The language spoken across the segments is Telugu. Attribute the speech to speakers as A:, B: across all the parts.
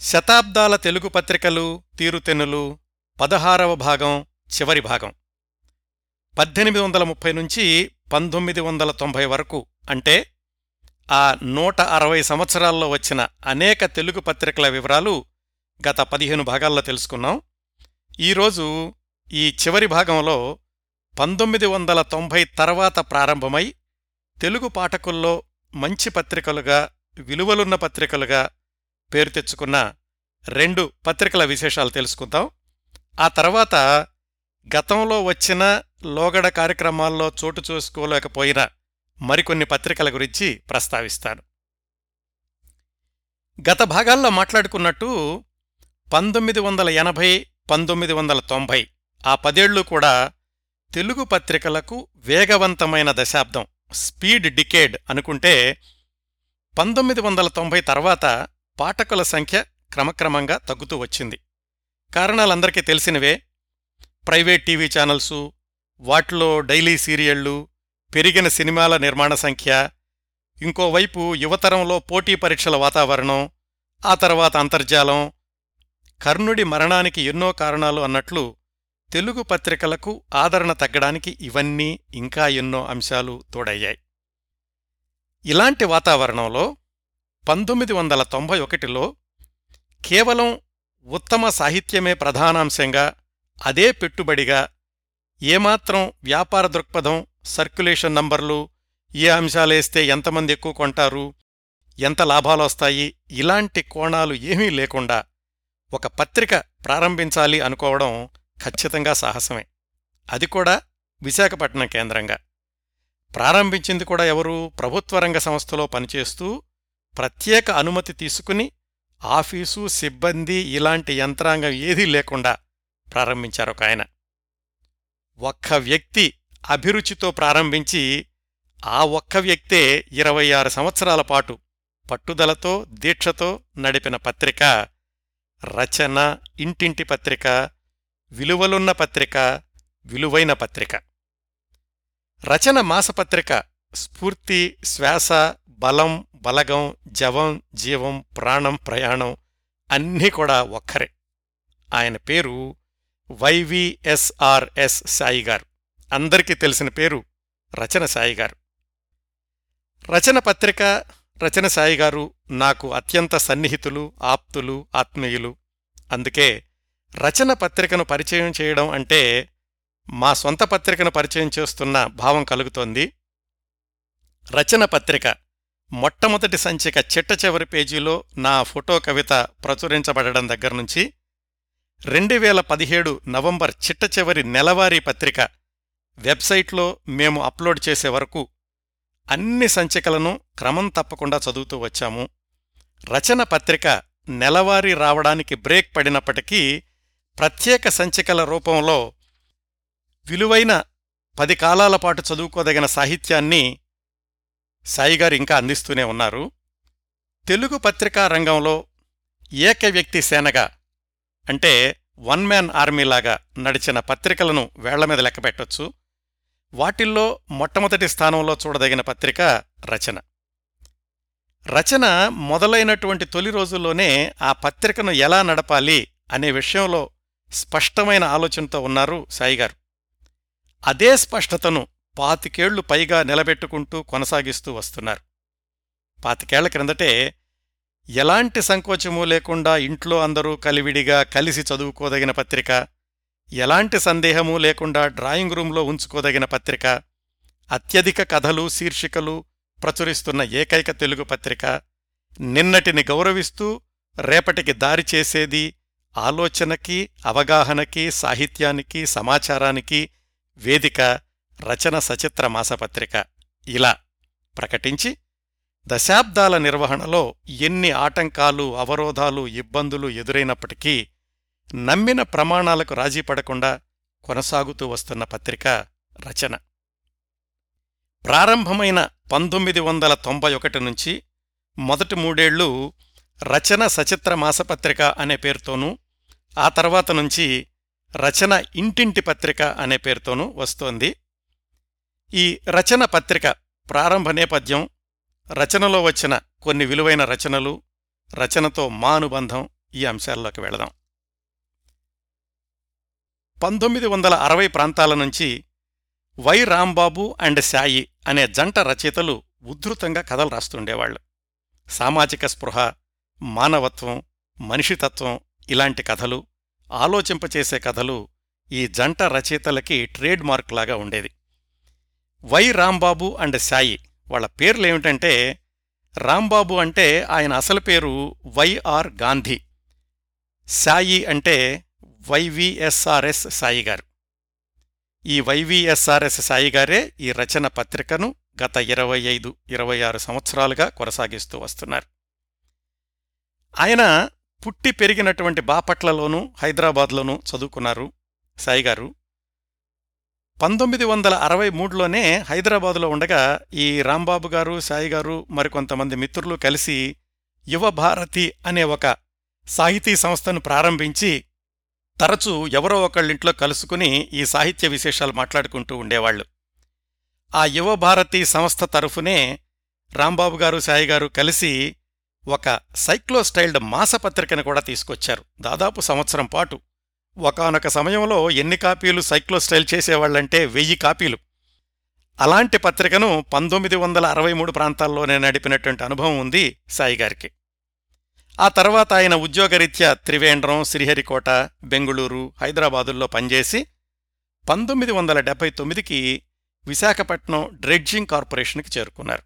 A: శతాబ్దాల తెలుగు పత్రికలు తీరుతెన్నులు పదహారవ భాగం చివరి భాగం. పద్దెనిమిది వందల ముప్పై నుంచి పంతొమ్మిది వందల తొంభై వరకు అంటే ఆ నూట అరవై సంవత్సరాల్లో వచ్చిన అనేక తెలుగు పత్రికల వివరాలు గత పదిహేను భాగాల్లో తెలుసుకున్నాం. ఈరోజు ఈ చివరి భాగంలో పంతొమ్మిది వందల తొంభై తర్వాత ప్రారంభమై తెలుగు పాఠకుల్లో మంచి పత్రికలుగా విలువలున్న పత్రికలుగా పేరు తెచ్చుకున్న రెండు పత్రికల విశేషాలు తెలుసుకుందాం. ఆ తర్వాత గతంలో వచ్చిన లోగడ కార్యక్రమాల్లో చోటు చూసుకోలేకపోయిన మరికొన్ని పత్రికల గురించి ప్రస్తావిస్తాను. గత భాగాల్లో మాట్లాడుకున్నట్టు పంతొమ్మిది వందల ఎనభై పంతొమ్మిది వందల తొంభై ఆ పదేళ్ళు కూడా తెలుగు పత్రికలకు వేగవంతమైన దశాబ్దం స్పీడ్ డికేడ్ అనుకుంటే పంతొమ్మిది వందల తొంభై తర్వాత పాఠకుల సంఖ్య క్రమక్రమంగా తగ్గుతూ వచ్చింది. కారణాలందరికీ తెలిసినవే ప్రైవేట్ టీవీ ఛానల్సు వాటిలో డైలీ సీరియళ్ళు పెరిగిన సినిమాల నిర్మాణ సంఖ్య ఇంకోవైపు యువతరంలో పోటీ పరీక్షల వాతావరణం ఆ తర్వాత అంతర్జాలం కర్ణుడి మరణానికి ఎన్నో కారణాలు అన్నట్లు తెలుగు పత్రికలకు ఆదరణ తగ్గడానికి ఇవన్నీ ఇంకా ఎన్నో అంశాలు తోడయ్యాయి. ఇలాంటి వాతావరణంలో పంతొమ్మిది వందల తొంభై ఒకటిలో కేవలం ఉత్తమ సాహిత్యమే ప్రధానాంశంగా అదే పెట్టుబడిగా ఏమాత్రం వ్యాపార దృక్పథం సర్క్యులేషన్ నంబర్లు ఏ అంశాలేస్తే ఎంతమంది ఎక్కువ కొంటారు ఎంత లాభాలొస్తాయి ఇలాంటి కోణాలు ఏమీ లేకుండా ఒక పత్రిక ప్రారంభించాలి అనుకోవడం ఖచ్చితంగా సాహసమే. అది కూడా విశాఖపట్నం కేంద్రంగా. ప్రారంభించింది కూడా ఎవరు? ప్రభుత్వ రంగ సంస్థలో పనిచేస్తూ ప్రత్యేక అనుమతి తీసుకుని ఆఫీసు సిబ్బంది ఇలాంటి యంత్రాంగం ఏదీ లేకుండా ప్రారంభించారు ఒక ఆయన. ఒక్క వ్యక్తి అభిరుచితో ప్రారంభించి ఆ ఒక్క వ్యక్తే ఇరవై ఆరు సంవత్సరాల పాటు పట్టుదలతో దీక్షతో నడిపిన పత్రిక రచన ఇంటింటి పత్రిక విలువలున్న పత్రిక విలువైన పత్రిక. రచన మాసపత్రిక స్ఫూర్తి శ్వాస బలం బలగం జవం జీవం ప్రాణం ప్రయాణం అన్నీ కూడా ఒక్కరే. ఆయన పేరు వైవిఎస్ఆర్ఎస్ సాయిగారు అందరికీ తెలిసిన పేరు రచన సాయిగారు రచన పత్రిక రచన సాయిగారు నాకు అత్యంత సన్నిహితులు ఆప్తులు ఆత్మీయులు. అందుకే రచన పత్రికను పరిచయం చేయడం అంటే మా సొంత పత్రికను పరిచయం చేస్తున్న భావం కలుగుతోంది. రచన పత్రిక. మొట్టమొదటి సంచిక చిట్ట చివరి పేజీలో నా ఫోటో కవిత ప్రచురించబడడం దగ్గర్నుంచి రెండు వేల పదిహేడు నవంబర్ చిట్ట చివరి నెలవారీ పత్రిక వెబ్సైట్లో మేము అప్లోడ్ చేసే వరకు అన్ని సంచికలను క్రమం తప్పకుండా చదువుతూ వచ్చాము. రచన పత్రిక నెలవారీ రావడానికి బ్రేక్ పడినప్పటికీ ప్రత్యేక సంచికల రూపంలో విలువైన పది కాలాల పాటు చదువుకోదగిన సాహిత్యాన్ని సాయిగారు ఇంకా అందిస్తూనే ఉన్నారు. తెలుగు పత్రికా రంగంలో ఏక వ్యక్తి సేనగా అంటే వన్ మ్యాన్ ఆర్మీలాగా నడిచిన పత్రికలను వేళ్ళ మీద లెక్కపెట్టొచ్చు వాటిల్లో మొట్టమొదటి స్థానంలో చూడదగిన పత్రిక రచన. రచన మొదలైనటువంటి తొలి రోజుల్లోనే ఆ పత్రికను ఎలా నడపాలి అనే విషయంలో స్పష్టమైన ఆలోచనతో ఉన్నారు సాయిగారు అదే స్పష్టతను పాతికేళ్ళు పైగా నిలబెట్టుకుంటూ కొనసాగిస్తూ వస్తున్నారు. పాతికేళ్ళ క్రిందటే ఎలాంటి సంకోచమూ లేకుండా ఇంట్లో అందరూ కలివిడిగా కలిసి చదువుకోదగిన పత్రిక ఎలాంటి సందేహమూ లేకుండా డ్రాయింగ్ రూంలో ఉంచుకోదగిన పత్రిక అత్యధిక కథలు శీర్షికలు ప్రచురిస్తున్న ఏకైక తెలుగు పత్రిక నిన్నటిని గౌరవిస్తూ రేపటికి దారి చేసేది ఆలోచనకి అవగాహనకి సాహిత్యానికి సమాచారానికి వేదిక రచన సచిత్ర మాసపత్రిక. ఇలా ప్రకటించి దశాబ్దాల నిర్వహణలో ఎన్ని ఆటంకాలు అవరోధాలు ఇబ్బందులు ఎదురైనప్పటికీ నమ్మిన ప్రమాణాలకు రాజీపడకుండా కొనసాగుతూ వస్తున్న పత్రిక రచన. ప్రారంభమైన పంతొమ్మిది వందల తొంభై ఒకటి నుంచి మొదటి మూడేళ్ళు రచన సచిత్ర మాసపత్రిక అనే పేరుతోనూ ఆ తర్వాత నుంచి రచన ఇంటింటి పత్రిక అనే పేరుతోనూ వస్తోంది. ఈ రచన పత్రిక ప్రారంభ నేపథ్యం రచనలో వచ్చిన కొన్ని విలువైన రచనలు రచనతో మా అనుబంధం ఈ అంశాల్లోకి వెళదాం. పంతొమ్మిది వందల అరవై ప్రాంతాల నుంచి వై రాంబాబు అండ్ శాయి అనే జంట రచయితలు ఉద్ధృతంగా కథలు రాస్తుండేవాళ్ళు సామాజిక స్పృహ మానవత్వం మనిషితత్వం ఇలాంటి కథలు ఆలోచింపచేసే కథలు ఈ జంట రచయితలకి ట్రేడ్ మార్క్ లాగా ఉండేది. Y Rambabu and Sai. వాళ్ళ పేర్లేమిటంటే రాంబాబు అంటే ఆయన అసలు పేరు వైఆర్ గాంధీ. సాయి అంటే వైవిఎస్ఆర్ఎస్ సాయి గారు. ఈ వైవిఎస్ఆర్ఎస్ సాయి గారే ఈ రచన పత్రికను గత ఇరవై ఐదు ఇరవై ఆరు సంవత్సరాలుగా కొనసాగిస్తూ వస్తున్నారు. ఆయన పుట్టి పెరిగినటువంటి బాపట్లలోనూ హైదరాబాద్లోనూ చదువుకున్నారు సాయి గారు. పంతొమ్మిది వందల అరవై మూడులోనే హైదరాబాదులో ఉండగా ఈ రాంబాబు గారు సాయి గారు మరికొంతమంది మిత్రులు కలిసి యువభారతి అనే ఒక సాహితీ సంస్థను ప్రారంభించి తరచూ ఎవరో ఒకళ్ళింట్లో కలుసుకుని ఈ సాహిత్య విశేషాలు మాట్లాడుకుంటూ ఉండేవాళ్ళు ఆ యువభారతి సంస్థ తరఫునే రాంబాబు గారు సాయి గారు కలిసి ఒక సైక్లోస్టైల్డ్ మాసపత్రికను కూడా తీసుకొచ్చారు. దాదాపు సంవత్సరం పాటు ఒకనొక సమయంలో ఎన్ని కాపీలు సైక్లోస్టైల్ చేసేవాళ్ళంటే వెయ్యి కాపీలు. అలాంటి పత్రికను పంతొమ్మిది వందల అరవై మూడు ప్రాంతాల్లోనే నడిపినటువంటి అనుభవం ఉంది సాయిగారికి ఆ తర్వాత ఆయన ఉద్యోగరీత్యా త్రివేంద్రం శ్రీహరికోట బెంగుళూరు హైదరాబాదుల్లో పనిచేసి పంతొమ్మిది వందల డెబ్బై తొమ్మిదికి విశాఖపట్నం డ్రెడ్జింగ్ కార్పొరేషన్కి చేరుకున్నారు.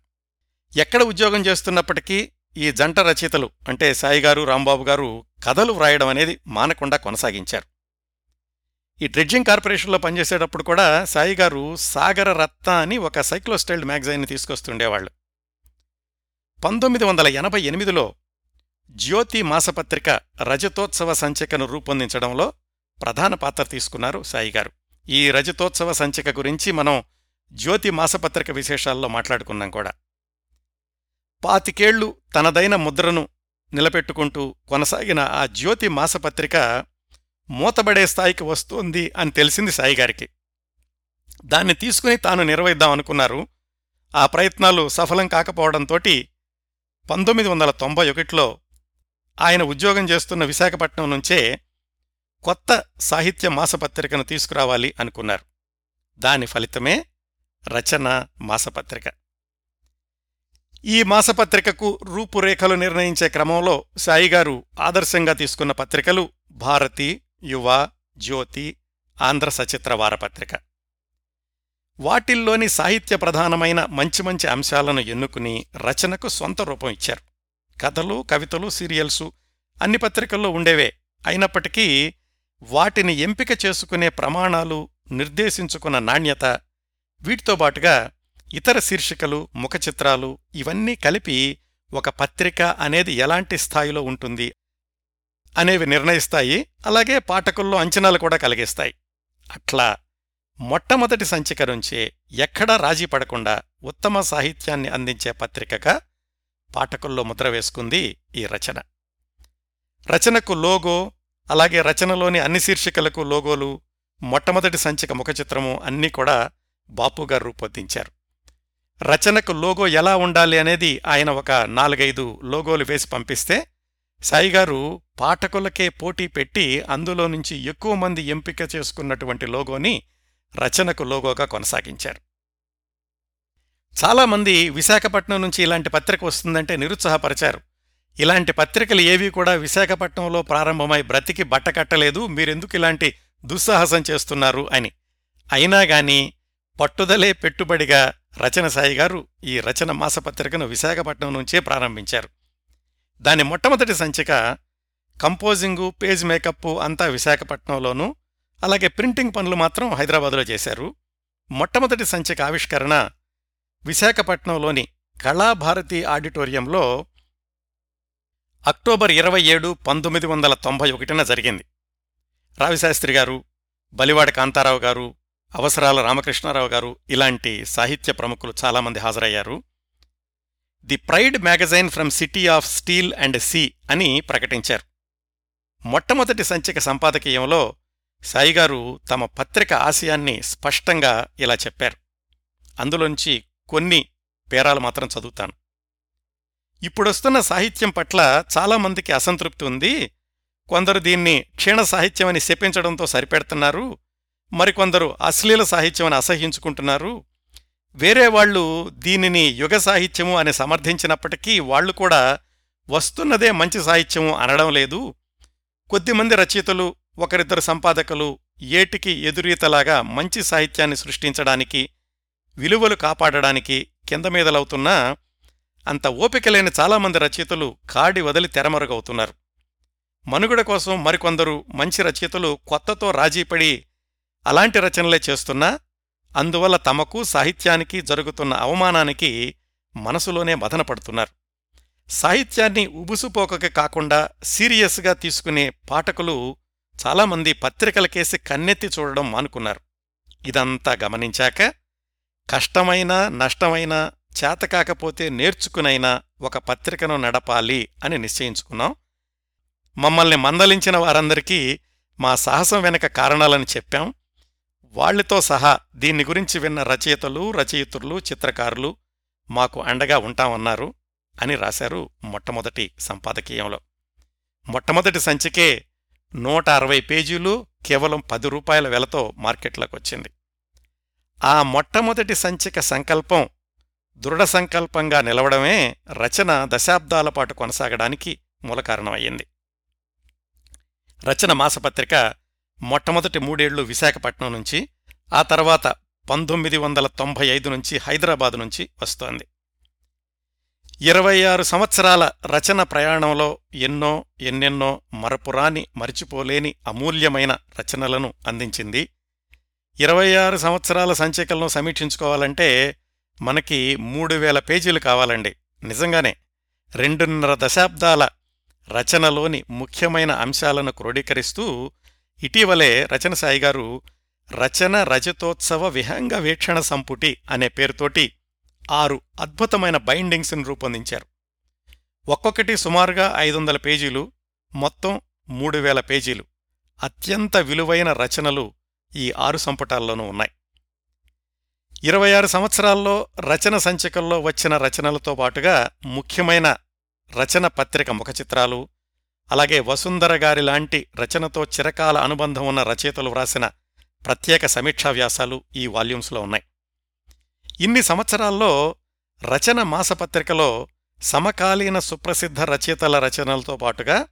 A: ఎక్కడ ఉద్యోగం చేస్తున్నప్పటికీ ఈ జంట రచయితలు అంటే సాయిగారు రాంబాబు గారు కథలు వ్రాయడం అనేది మానకుండా కొనసాగించారు. ఈ డ్రెడ్జింగ్ కార్పొరేషన్లో పనిచేసేటప్పుడు కూడా సాయి గారు సాగర రత్న అని ఒక సైక్లోస్టైల్డ్ మ్యాగజైన్ని తీసుకొస్తుండేవాళ్ళు. పంతొమ్మిది వందల ఎనభై ఎనిమిదిలో జ్యోతి మాసపత్రిక రజతోత్సవ సంచికను రూపొందించడంలో ప్రధాన పాత్ర తీసుకున్నారు సాయి గారు. ఈ రజతోత్సవ సంచిక గురించి మనం జ్యోతి మాసపత్రిక విశేషాల్లో మాట్లాడుకున్నాం కూడా. పాతికేళ్ళు తనదైన ముద్రను నిలబెట్టుకుంటూ కొనసాగిన ఆ జ్యోతి మాసపత్రిక మూతబడే స్థాయికి వస్తోంది అని తెలిసింది సాయిగారికి దాన్ని తీసుకుని తాను నిర్వహిద్దాం అనుకున్నారు. ఆ ప్రయత్నాలు సఫలం కాకపోవడంతోటి పంతొమ్మిది వందల తొంభై ఒకటిలో ఆయన ఉద్యోగం చేస్తున్న విశాఖపట్నం నుంచే కొత్త సాహిత్య మాసపత్రికను తీసుకురావాలి అనుకున్నారు. దాని ఫలితమే రచన మాసపత్రిక. ఈ మాసపత్రికకు రూపురేఖలు నిర్ణయించే క్రమంలో సాయిగారు ఆదర్శంగా తీసుకున్న పత్రికలు భారతి యువ జ్యోతి ఆంధ్ర సచిత్ర వారపత్రిక. వాటిల్లోని సాహిత్య ప్రధానమైన మంచి మంచి అంశాలను ఎన్నుకుని రచనకు సొంత రూపం ఇచ్చారు. కథలు కవితలు సీరియల్సు అన్ని పత్రికల్లో ఉండేవే. అయినప్పటికీ వాటిని ఎంపిక చేసుకునే ప్రమాణాలు నిర్దేశించుకున్న నాణ్యత వీటితో బాటుగా ఇతర శీర్షికలు ముఖచిత్రాలు ఇవన్నీ కలిపి ఒక పత్రిక అనేది ఎలాంటి స్థాయిలో ఉంటుంది అనేవి నిర్ణయిస్తాయి. అలాగే పాఠకుల్లో అంచనాలు కూడా కలిగిస్తాయి. అట్లా మొట్టమొదటి సంచిక నుంచే ఎక్కడా రాజీ పడకుండా ఉత్తమ సాహిత్యాన్ని అందించే పత్రికగా పాఠకుల్లో ముద్ర వేసుకుంది ఈ రచన. రచనకు లోగో అలాగే రచనలోని అన్ని శీర్షికలకు లోగోలు మొట్టమొదటి సంచిక ముఖచిత్రము అన్నీ కూడా బాపుగారు రూపొందించారు. రచనకు లోగో ఎలా ఉండాలి అనేది ఆయన ఒక నాలుగైదు లోగోలు వేసి పంపిస్తే సాయిగారు పాఠకులకే పోటీ పెట్టి అందులో నుంచి ఎక్కువ మంది ఎంపిక చేసుకున్నటువంటి లోగోని రచనకు లోగోగా కొనసాగించారు. చాలామంది విశాఖపట్నం నుంచి ఇలాంటి పత్రిక వస్తుందంటే నిరుత్సాహపరిచారు. ఇలాంటి పత్రికలు ఏవీ కూడా విశాఖపట్నంలో ప్రారంభమై బ్రతికి బట్టకట్టలేదు మీరెందుకు ఇలాంటి దుస్సాహసం చేస్తున్నారు అని. అయినా గాని పట్టుదలే పెట్టుబడిగా రచన సాయి గారు ఈ రచన మాసపత్రికను విశాఖపట్నం నుంచే ప్రారంభించారు. దాని మొట్టమొదటి సంచిక కంపోజింగు పేజ్ మేకప్ అంతా విశాఖపట్నంలోనూ అలాగే ప్రింటింగ్ పనులు మాత్రం హైదరాబాదులో చేశారు. మొట్టమొదటి సంచిక ఆవిష్కరణ విశాఖపట్నంలోని కళాభారతి ఆడిటోరియంలో అక్టోబర్ ఇరవై ఏడు పంతొమ్మిది వందల తొంభై ఒకటిన జరిగింది. రావిశాస్త్రి గారు బలివాడ కాంతారావు గారు అవసరాల రామకృష్ణారావు గారు ఇలాంటి సాహిత్య ప్రముఖులు చాలామంది హాజరయ్యారు. The pride magazine from city of steel and sea అని ప్రకటించారు. మొట్టమొదటి సంచిక సంపాదకీయంలో సాయిగారు తమ పత్రిక ఆశయాన్ని స్పష్టంగా ఇలా చెప్పారు. అందులోంచి కొన్ని పేరాలు మాత్రం చదువుతాను. ఇప్పుడొస్తున్న సాహిత్యం పట్ల చాలామందికి అసంతృప్తి ఉంది. కొందరు దీన్ని క్షీణ సాహిత్యమని శపించడంతో సరిపెడుతున్నారు. మరికొందరు అశ్లీల సాహిత్యమని అసహ్యించుకుంటున్నారు. వేరే వాళ్ళు దీనిని యుగ సాహిత్యము అని సమర్థించినప్పటికీ వాళ్ళు కూడా వస్తున్నదే మంచి సాహిత్యము అనడం లేదు. కొద్దిమంది రచయితలు ఒకరిద్దరు సంపాదకులు ఏటికి ఎదురీతలాగా మంచి సాహిత్యాన్ని సృష్టించడానికి విలువలు కాపాడడానికి కిందమీదలవుతున్నా అంత ఓపిక లేని చాలామంది రచయితలు కాడి వదిలి తెరమరుగవుతున్నారు. మనుగడ కోసం మరికొందరు మంచి రచయితలు కొత్తతో రాజీపడి అలాంటి రచనలే చేస్తున్నా అందువల్ల తమకు సాహిత్యానికి జరుగుతున్న అవమానానికి మనసులోనే మదనపడుతున్నారు సాహిత్యాన్ని ఉబుసుపోకకి కాకుండా సీరియస్గా తీసుకునే పాఠకులు చాలామంది పత్రికలకేసి కన్నెత్తి చూడడం మానుకున్నారు. ఇదంతా గమనించాక కష్టమైనా నష్టమైనా చేతకాకపోతే నేర్చుకునైనా ఒక పత్రికను నడపాలి అని నిశ్చయించుకున్నాం. మమ్మల్ని మందలించిన వారందరికీ మా సాహసం వెనక కారణాలని చెప్పాం. వాళ్ళతో సహా దీన్ని గురించి విన్న రచయితలు రచయితులు చిత్రకారులు మాకు అండగా ఉంటామన్నారు అని రాశారు మొట్టమొదటి సంపాదకీయంలో. మొట్టమొదటి సంచికే నూట అరవై పేజీలు కేవలం పది రూపాయల వెలతో మార్కెట్లోకి వచ్చింది ఆ మొట్టమొదటి సంచిక సంకల్పం దృఢ సంకల్పంగా నిలవడమే రచన దశాబ్దాల పాటు కొనసాగడానికి మూలకారణమయ్యింది. రచన మాసపత్రిక మొట్టమొదటి మూడేళ్ళు విశాఖపట్నం నుంచి ఆ తర్వాత పంతొమ్మిది వందల తొంభై ఐదు నుంచి హైదరాబాదు నుంచి వస్తోంది. ఇరవై ఆరు సంవత్సరాల రచన ప్రయాణంలో ఎన్నో ఎన్నెన్నో మరపురాని మరిచిపోలేని అమూల్యమైన రచనలను అందించింది. ఇరవై ఆరు సంవత్సరాల సంచికలను సమీక్షించుకోవాలంటే మనకి మూడు వేల పేజీలు కావాలండి. నిజంగానే రెండున్నర దశాబ్దాల రచనలోని ముఖ్యమైన అంశాలను క్రోడీకరిస్తూ ఇటీవలే రచనసాయి గారు రచన రజతోత్సవ విహంగ వీక్షణ సంపుటి అనే పేరుతోటి ఆరు అద్భుతమైన బైండింగ్స్ని రూపొందించారు. ఒక్కొక్కటి సుమారుగా ఐదు వందల పేజీలు మొత్తం మూడు వేల పేజీలు. అత్యంత విలువైన రచనలు ఈ ఆరు సంపుటాల్లోనూ ఉన్నాయి. ఇరవై ఆరు సంవత్సరాల్లో రచన సంచికల్లో వచ్చిన రచనలతో పాటుగా ముఖ్యమైన రచన పత్రిక ముఖచిత్రాలు అలాగే వసుంధర గారి లాంటి రచనతో చిరకాల అనుబంధం ఉన్న రచయితలు వ్రాసిన ప్రత్యేక సమీక్షా వ్యాసాలు ఈ వాల్యూమ్స్లో ఉన్నాయి. ఇన్ని సంవత్సరాల్లో రచన మాసపత్రికలో సమకాలీన సుప్రసిద్ధ రచయితల రచనలతో పాటుగా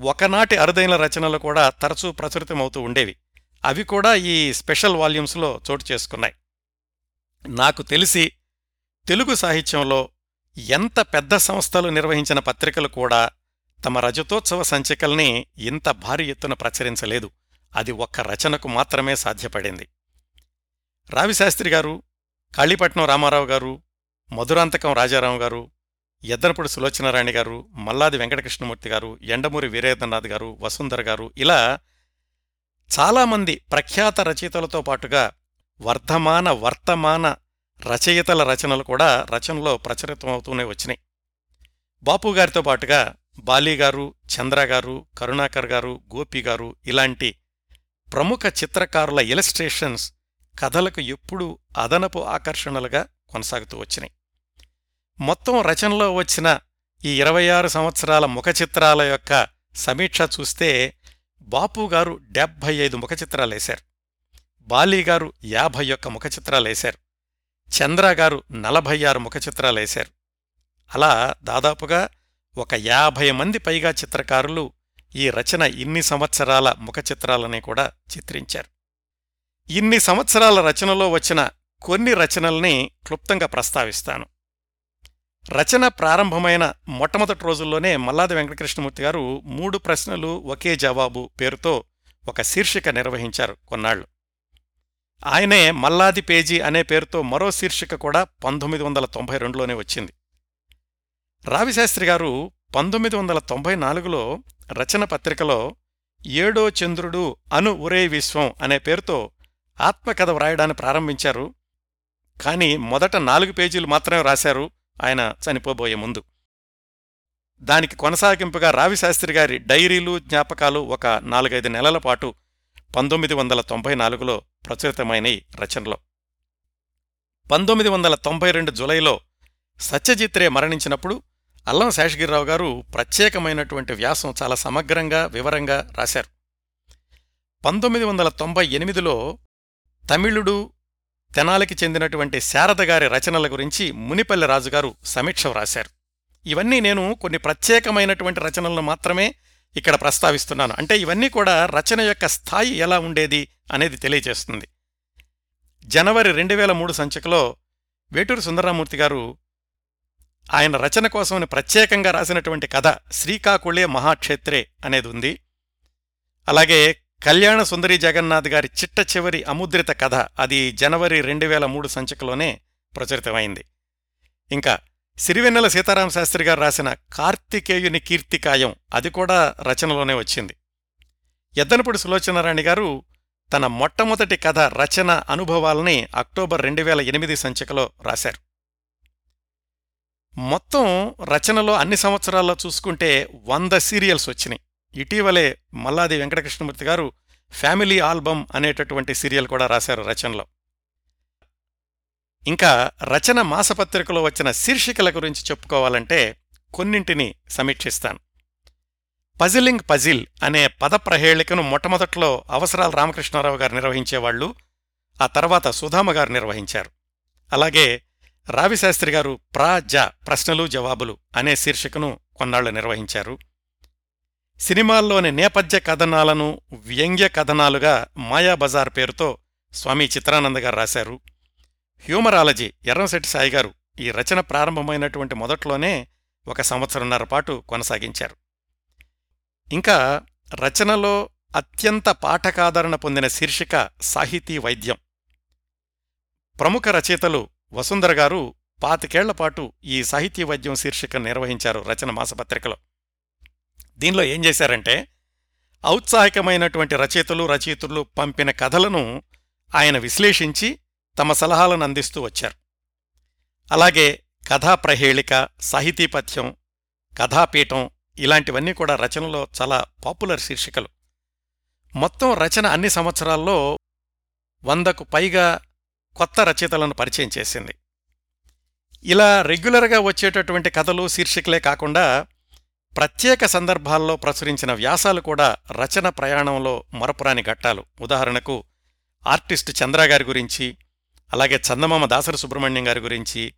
A: ఒకనాటి అరుదైన రచనలు కూడా తరచూ ప్రచురితమవుతూ ఉండేవి. అవి కూడా ఈ స్పెషల్ వాల్యూమ్స్లో చోటు చేసుకున్నాయి. నాకు తెలిసి తెలుగు సాహిత్యంలో ఎంత పెద్ద సంస్థలు నిర్వహించిన పత్రికలు కూడా తమ రజతోత్సవ సంచికల్ని ఇంత భారీ ఎత్తున ప్రచురించలేదు. అది ఒక్క రచనకు మాత్రమే సాధ్యపడింది. రావిశాస్త్రి గారు కాళీపట్నం రామారావు గారు మధురాంతకం రాజారావు గారు ఎద్దనపూడి సులోచనారాణి గారు మల్లాది వెంకటకృష్ణమూర్తి గారు ఎండమూరి వీరేంద్రనాథ్ గారు వసుంధర గారు ఇలా చాలామంది ప్రఖ్యాత రచయితలతో పాటుగా వర్ధమాన వర్తమాన రచయితల రచనలు కూడా రచనలో ప్రచురితమవుతూనే వచ్చినాయి. బాపుగారితో పాటుగా బాలీగారు చంద్రగారు కరుణాకర్ గారు గోపి గారు ఇలాంటి ప్రముఖ చిత్రకారుల ఇలస్ట్రేషన్స్ కథలకు ఎప్పుడూ అదనపు ఆకర్షణలుగా కొనసాగుతూ వచ్చినాయి. మొత్తం రచనలో వచ్చిన ఈ ఇరవై ఆరు సంవత్సరాల ముఖ చిత్రాల యొక్క సమీక్ష చూస్తే బాపుగారు డెబ్భై ఐదు ముఖ చిత్రాలేశారు బాలీగారు యాభై ఒక్క ముఖ చిత్రాలేశారు చంద్రగారు నలభై ఆరు ముఖ చిత్రాలేశారు అలా దాదాపుగా ఒక యాభై మంది పైగా చిత్రకారులు ఈ రచన ఇన్ని సంవత్సరాల ముఖ చిత్రాలని కూడా చిత్రించారు. ఇన్ని సంవత్సరాల రచనలో వచ్చిన కొన్ని రచనల్ని క్లుప్తంగా ప్రస్తావిస్తాను. రచన ప్రారంభమైన మొట్టమొదటి రోజుల్లోనే మల్లాది వెంకటకృష్ణమూర్తి గారు మూడు ప్రశ్నలు ఒకే జవాబు పేరుతో ఒక శీర్షిక నిర్వహించారు కొన్నాళ్ళు ఆయనే మల్లాది పేజీ అనే పేరుతో మరో శీర్షిక కూడా పంతొమ్మిది వందల తొంభై రెండులోనే వచ్చింది. రావిశాస్త్రి గారు పంతొమ్మిది వందల తొంభై నాలుగులో రచన పత్రికలో ఏడో చంద్రుడు అను ఉరే విశ్వం అనే పేరుతో ఆత్మకథ వ్రాయడాన్ని ప్రారంభించారు. కాని మొదట నాలుగు పేజీలు మాత్రమే రాశారు ఆయన చనిపోబోయే ముందు. దానికి కొనసాగింపుగా రావిశాస్త్రి గారి డైరీలు జ్ఞాపకాలు ఒక నాలుగైదు నెలల పాటు పంతొమ్మిది వందల తొంభై నాలుగులో ప్రచురితమైనవి రచనలో. పంతొమ్మిది వందల తొంభై రెండు జులైలో సత్యజిత్ రే మరణించినప్పుడు అల్లం శేషగిరిరావు గారు ప్రత్యేకమైనటువంటి వ్యాసం చాలా సమగ్రంగా వివరంగా రాశారు. పంతొమ్మిది వందల తొంభై ఎనిమిదిలో తమిళుడు తెనాలికి చెందినటువంటి శారద గారి రచనల గురించి మునిపల్లి రాజుగారు సమీక్ష వ్రాశారు. ఇవన్నీ నేను కొన్ని ప్రత్యేకమైనటువంటి రచనలను మాత్రమే ఇక్కడ ప్రస్తావిస్తున్నాను. అంటే ఇవన్నీ కూడా రచన యొక్క స్థాయి ఎలా ఉండేది అనేది తెలియజేస్తుంది. జనవరి రెండు వేల మూడు సంచికలో వేటూరు సుందరరామూర్తి గారు ఆయన రచన కోసమని ప్రత్యేకంగా రాసినటువంటి కథ శ్రీకాకుళే మహాక్షేత్రే అనేది ఉంది. అలాగే కళ్యాణ సుందరి జగన్నాథ్ గారి చిట్ట చివరి అముద్రిత కథ అది జనవరి రెండు వేల మూడు సంచికలోనే ప్రచురితమైంది. ఇంకా సిరివెన్నెల సీతారామ శాస్త్రి గారు రాసిన కార్తికేయుని కీర్తికాయం అది కూడా రచనలోనే వచ్చింది. ఎద్దనపూడి సులోచనారాణి గారు తన మొట్టమొదటి కథ రచన అనుభవాల్ని అక్టోబర్ రెండు వేల ఎనిమిది సంచికలో రాశారు. మొత్తం రచనలో అన్ని సంవత్సరాల్లో చూసుకుంటే వంద సీరియల్స్ వచ్చినాయి. ఇటీవలే మల్లాది వెంకటకృష్ణమూర్తి గారు ఫ్యామిలీ ఆల్బమ్ అనేటటువంటి సీరియల్ కూడా రాశారు రచనలో. ఇంకా రచన మాసపత్రికలో వచ్చిన శీర్షికల గురించి చెప్పుకోవాలంటే కొన్నింటిని సమీక్షిస్తాను. పజిలింగ్ పజిల్ అనే పదప్రహేళికను మొట్టమొదట్లో అవసరాల రామకృష్ణారావు గారు నిర్వహించేవాళ్ళు ఆ తర్వాత సుధామ గారు నిర్వహించారు. అలాగే రావిశాస్త్రి గారు ప్రా జ ప్రశ్నలు జవాబులు అనే శీర్షికను కొన్నాళ్ళు నిర్వహించారు. సినిమాల్లోని నేపథ్య కథనాలను వ్యంగ్య కథనాలుగా మాయాబజార్ పేరుతో స్వామి చిత్రానంద గారు రాశారు. హ్యూమరాలజీ ఎర్రంశెట్టి సాయి గారు ఈ రచన ప్రారంభమైనటువంటి మొదట్లోనే ఒక సంవత్సరంన్నర పాటు కొనసాగించారు. ఇంకా రచనలో అత్యంత పాఠకాదరణ పొందిన శీర్షిక సాహితీ వైద్యం. ప్రముఖ రచయితలు వసుంధర గారు పాతికేళ్ళపాటు ఈ సాహితీ వైద్యం శీర్షిక నిర్వహించారు రచన మాసపత్రికలో. దీనిలో ఏం చేశారంటే ఔత్సాహికమైనటువంటి రచయితలు రచయితులు పంపిన కథలను ఆయన విశ్లేషించి తమ సలహాలను అందిస్తూ వచ్చారు. అలాగే కథాప్రహేళిక సాహితీపథ్యం కథాపీఠం ఇలాంటివన్నీ కూడా రచనలో చాలా పాపులర్ శీర్షికలు. మొత్తం రచన అన్ని సంవత్సరాల్లో వందకు పైగా కొత్త రచయితలను పరిచయం చేసింది. ఇలా రెగ్యులర్గా వచ్చేటటువంటి కథలు శీర్షికలే కాకుండా ప్రత్యేక సందర్భాల్లో ప్రచురించిన వ్యాసాలు కూడా రచన ప్రయాణంలో మరపురాని ఘట్టాలు. ఉదాహరణకు ఆర్టిస్ట్ చంద్ర గారి గురించి అలాగే చందమామ దాసరి సుబ్రహ్మణ్యం గారి గురించి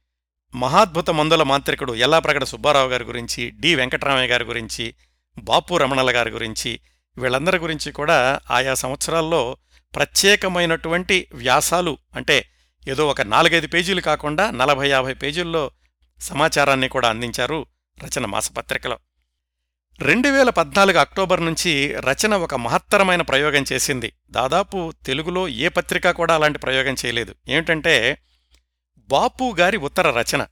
A: మహాద్భుత మందుల మాంత్రికుడు ఎల్లాప్రగడ సుబ్బారావు గారి గురించి డి వెంకటరామయ్య గారి గురించి బాపు రమణల గారి గురించి వీళ్ళందరి గురించి కూడా ఆయా సంవత్సరాల్లో ప్రత్యేకమైనటువంటి వ్యాసాలు అంటే ఏదో ఒక నాలుగైదు పేజీలు కాకుండా నలభై యాభై పేజీల్లో సమాచారాన్ని కూడా అందించారు రచన మాసపత్రికలో. రెండు వేల పద్నాలుగు అక్టోబర్ నుంచి రచన ఒక మహత్తరమైన ప్రయోగం చేసింది. దాదాపు తెలుగులో ఏ పత్రిక కూడా అలాంటి ప్రయోగం చేయలేదు. ఏమిటంటే బాపు గారి ఉత్తర రచన.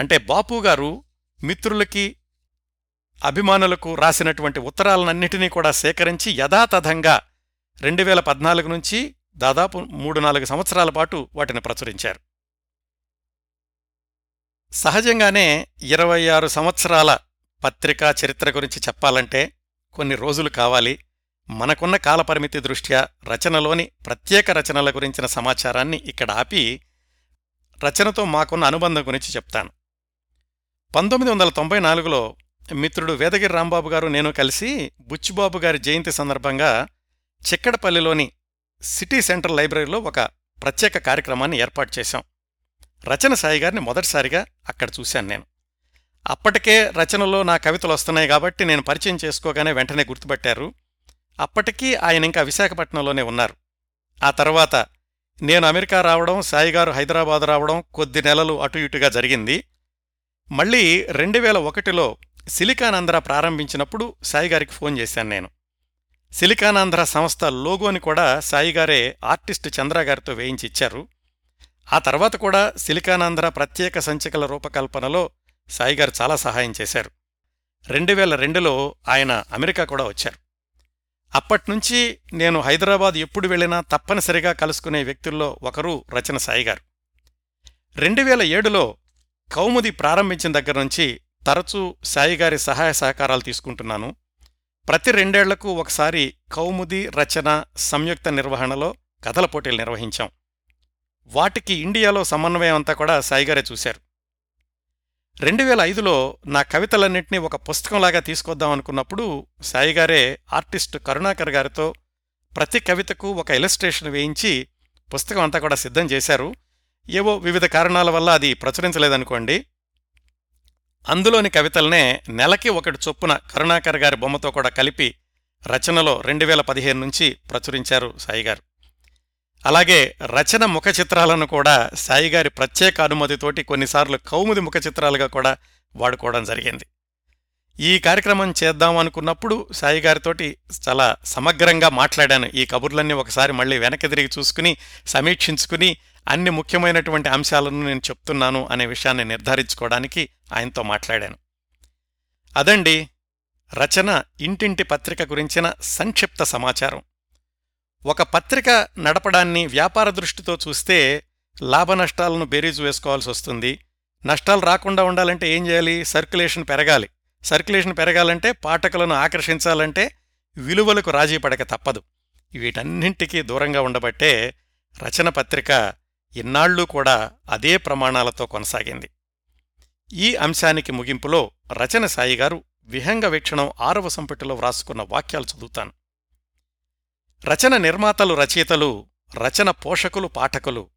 A: అంటే బాపు గారు మిత్రులకి అభిమానులకు రాసినటువంటి ఉత్తరాలన్నింటినీ కూడా సేకరించి యథాతథంగా రెండు వేల పద్నాలుగు నుంచి దాదాపు మూడు నాలుగు సంవత్సరాల పాటు వాటిని ప్రచురించారు. సహజంగానే ఇరవై ఆరు సంవత్సరాల పత్రికా చరిత్ర గురించి చెప్పాలంటే కొన్ని రోజులు కావాలి. మనకున్న కాలపరిమితి దృష్ట్యా రచనలోని ప్రత్యేక రచనల గురించిన సమాచారాన్ని ఇక్కడ ఆపి రచనతో మాకున్న అనుబంధం గురించి చెప్తాను. పంతొమ్మిది వందల తొంభై నాలుగులో మిత్రుడు వేదగిరి రాంబాబు గారు నేను కలిసి బుచ్చిబాబు గారి జయంతి సందర్భంగా చిక్కడపల్లిలోని సిటీ సెంట్రల్ లైబ్రరీలో ఒక ప్రత్యేక కార్యక్రమాన్ని ఏర్పాటు చేశాం. రచన సాయి గారిని మొదటిసారిగా అక్కడ చూశాను నేను. అప్పటికే రచనలో నా కవితలు వస్తున్నాయి కాబట్టి నేను పరిచయం చేసుకోగానే వెంటనే గుర్తుపట్టారు. అప్పటికీ ఆయన ఇంకా విశాఖపట్నంలోనే ఉన్నారు. ఆ తర్వాత నేను అమెరికా రావడం సాయిగారు హైదరాబాద్ రావడం కొద్ది నెలలు అటు ఇటుగా జరిగింది. మళ్ళీ రెండు వేల ఒకటిలో సిలికానాంధ్ర ప్రారంభించినప్పుడు సాయిగారికి ఫోన్ చేశాను నేను. సిలికానాంధ్ర సంస్థ లోగోని కూడా సాయిగారే ఆర్టిస్ట్ చంద్ర గారితో వేయించి ఇచ్చారు. ఆ తర్వాత కూడా సిలికానాంధ్ర ప్రత్యేక సంచికల రూపకల్పనలో సాయిగారు చాలా సహాయం చేశారు. రెండు వేల రెండులో ఆయన అమెరికా కూడా వచ్చారు. అప్పట్నుంచి నేను హైదరాబాద్ ఎప్పుడు వెళ్ళినా తప్పనిసరిగా కలుసుకునే వ్యక్తుల్లో ఒకరు రచన సాయిగారు రెండు వేల ఏడులో కౌముది ప్రారంభించిన దగ్గర నుంచి తరచూ సాయిగారి సహాయ సహకారాలు తీసుకుంటున్నాను. ప్రతి రెండేళ్ళకు ఒకసారి కౌముది రచన సంయుక్త నిర్వహణలో కథల పోటీలు నిర్వహించాం. వాటికి ఇండియాలో సమన్వయం అంతా కూడా సాయిగారే చూశారు. రెండు వేల ఐదులో నా కవితలన్నింటినీ ఒక పుస్తకంలాగా తీసుకొద్దాం అనుకున్నప్పుడు సాయిగారే ఆర్టిస్ట్ కరుణాకర్ గారితో ప్రతి కవితకు ఒక ఇలస్ట్రేషన్ వేయించి పుస్తకం అంతా కూడా సిద్ధం చేశారు. ఏవో వివిధ కారణాల వల్ల అది ప్రచురించలేదనుకోండి అందులోని కవితలనే నెలకి ఒకటి చొప్పున కరుణాకర్ గారి బొమ్మతో కూడా కలిపి రచనలో రెండు వేల పదిహేను నుంచి ప్రచురించారు సాయిగారు. అలాగే రచన ముఖ చిత్రాలను కూడా సాయిగారి ప్రత్యేక అనుమతితోటి కొన్నిసార్లు కౌముది ముఖ చిత్రాలుగా కూడా వాడుకోవడం జరిగింది. ఈ కార్యక్రమం చేద్దాం అనుకున్నప్పుడు సాయి గారితోటి చాలా సమగ్రంగా మాట్లాడాను. ఈ కబుర్లన్నీ ఒకసారి మళ్ళీ వెనక్కి తిరిగి చూసుకుని సమీక్షించుకుని అన్ని ముఖ్యమైనటువంటి అంశాలను నేను చెప్తున్నాను అనే విషయాన్ని నిర్ధారించుకోవడానికి ఆయనతో మాట్లాడాను. అదండి రచన ఇంటింటి పత్రిక గురించిన సంక్షిప్త సమాచారం. ఒక పత్రిక నడపడాన్ని వ్యాపార దృష్టితో చూస్తే లాభనష్టాలను బేరీజు వేసుకోవాల్సి వస్తుంది. నష్టాలు రాకుండా ఉండాలంటే ఏం చేయాలి? సర్క్యులేషన్ పెరగాలి. సర్క్యులేషన్ పెరగాలంటే పాఠకులను ఆకర్షించాలంటే విలువలకు రాజీ పడక తప్పదు. వీటన్నింటికీ దూరంగా ఉండబట్టే రచన పత్రిక ఇన్నాళ్ళూ కూడా అదే ప్రమాణాలతో కొనసాగింది. ఈ అంశానికి ముగింపులో రచన సాయిగారు విహంగ వీక్షణం ఆరవ సంపుటిలో వ్రాసుకున్న వాక్యాలు చదువుతాను. రచన నిర్మాతలు రచయితలు రచన పోషకులు పాఠకులు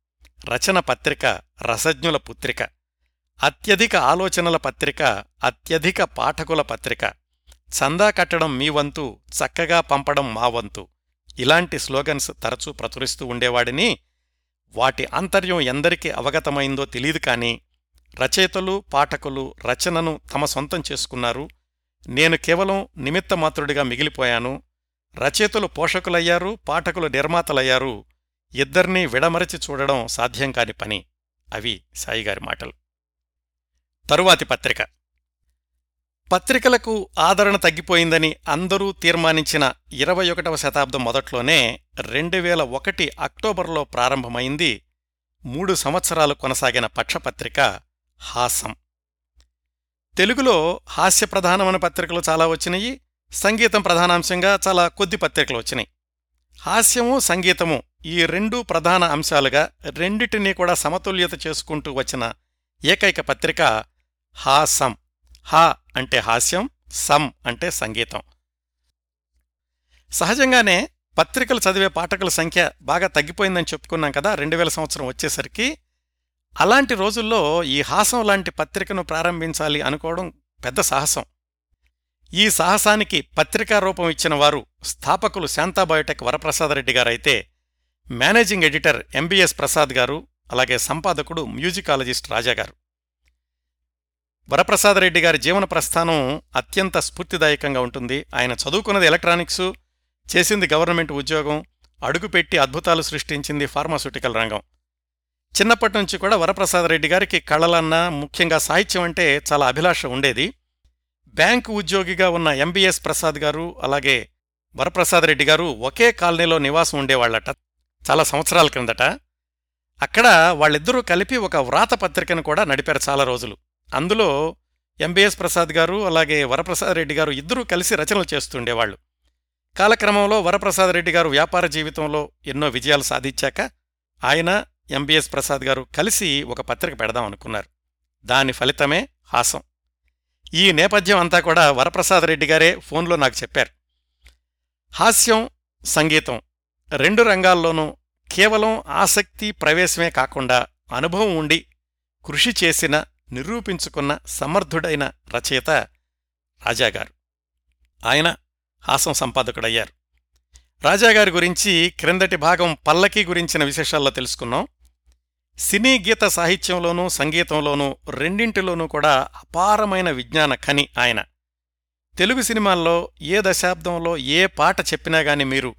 A: రచన పత్రిక రసజ్ఞుల పుత్రిక అత్యధిక ఆలోచనల పత్రిక అత్యధిక పాఠకుల పత్రిక చందా కట్టడం మీ వంతు చక్కగా పంపడం మా వంతు ఇలాంటి స్లోగన్స్ తరచూ ప్రచురిస్తూ ఉండేవాడిని వాటి ఆంతర్యం ఎందరికి అవగతమైందో తెలియదు కాని రచయితలు పాఠకులు రచనను తమ సొంతం చేసుకున్నారు. నేను కేవలం నిమిత్తమాత్రుడిగా మిగిలిపోయాను. రచయితలు పోషకులయ్యారు పాఠకులు నిర్మాతలయ్యారు. ఇద్దర్నీ విడమరచి చూడడం సాధ్యం కాని పని. అవి సాయిగారి మాటలు. తరువాతి పత్రిక. పత్రికలకు ఆదరణ తగ్గిపోయిందని అందరూ తీర్మానించిన ఇరవై ఒకటవ శతాబ్దం మొదట్లోనే రెండు వేల ఒకటి అక్టోబర్లో ప్రారంభమైంది మూడు సంవత్సరాలు కొనసాగిన పక్షపత్రిక హాసం. తెలుగులో హాస్య ప్రధానమైన పత్రికలు చాలా వచ్చినాయి సంగీతం ప్రధానాంశంగా చాలా కొద్ది పత్రికలు వచ్చినాయి. హాస్యము సంగీతము ఈ రెండు ప్రధాన అంశాలుగా రెండిటినీ కూడా సమతుల్యత చేసుకుంటూ వచ్చిన ఏకైక పత్రిక హాసం. హా అంటే హాస్యం సం అంటే సంగీతం. సహజంగానే పత్రికలు చదివే పాఠకుల సంఖ్య బాగా తగ్గిపోయిందని చెప్పుకున్నాం కదా రెండు వేల సంవత్సరం వచ్చేసరికి అలాంటి రోజుల్లో ఈ హాసం లాంటి పత్రికను ప్రారంభించాలి అనుకోవడం పెద్ద సాహసం. ఈ సాహసానికి పత్రికా రూపం ఇచ్చిన వారు స్థాపకులు శాంతాబయోటెక్ వరప్రసాదరెడ్డి గారైతే మేనేజింగ్ ఎడిటర్ ఎంబీఎస్ ప్రసాద్ గారు అలాగే సంపాదకుడు మ్యూజికాలజిస్ట్ రాజాగారు వరప్రసాదరెడ్డి గారి జీవన ప్రస్థానం అత్యంత స్ఫూర్తిదాయకంగా ఉంటుంది. ఆయన చదువుకున్నది ఎలక్ట్రానిక్సు చేసింది గవర్నమెంట్ ఉద్యోగం అడుగుపెట్టి అద్భుతాలు సృష్టించింది ఫార్మాస్యూటికల్ రంగం. చిన్నప్పటి నుంచి కూడా వరప్రసాదరెడ్డి గారికి కళలన్నా ముఖ్యంగా సాహిత్యం అంటే చాలా అభిలాష ఉండేది. బ్యాంకు ఉద్యోగిగా ఉన్న ఎంబీఎస్ ప్రసాద్ గారు అలాగే వరప్రసాదరెడ్డి గారు ఒకే కాలనీలో నివాసం ఉండేవాళ్ళట చాలా సంవత్సరాల క్రిందట. అక్కడ వాళ్ళిద్దరూ కలిపి ఒక వ్రాత పత్రికను కూడా నడిపారు చాలా రోజులు. అందులో ఎంబీఎస్ ప్రసాద్ గారు అలాగే వరప్రసాద్ రెడ్డి గారు ఇద్దరూ కలిసి రచనలు చేస్తుండేవాళ్ళు కాలక్రమంలో వరప్రసాద్ రెడ్డి గారు వ్యాపార జీవితంలో ఎన్నో విజయాలు సాధించాక ఆయన ఎంబీఎస్ ప్రసాద్ గారు కలిసి ఒక పత్రిక పెడదాం అనుకున్నారు. దాని ఫలితమే హాసం. ఈ నేపథ్యం అంతా కూడా వరప్రసాద్ రెడ్డి గారే ఫోన్లో నాకు చెప్పారు. హాస్యం సంగీతం రెండు రంగాల్లోనూ కేవలం ఆసక్తి ప్రవేశమే కాకుండా అనుభవం ఉండి కృషి చేసిన నిరూపించుకున్న సమర్థుడైన రచయిత రాజాగారు. ఆయన హాసం సంపాదకుడయ్యారు. రాజాగారి గురించి క్రిందటి భాగం పల్లకి గురించిన విశేషాల్లో తెలుసుకున్నాం. సినీ గీత సాహిత్యంలోనూ సంగీతంలోనూ రెండింటిలోనూ కూడా అపారమైన విజ్ఞాన ఖని ఆయన. తెలుగు సినిమాల్లో ఏ దశాబ్దంలో ఏ పాట చెప్పినా గాని మీరు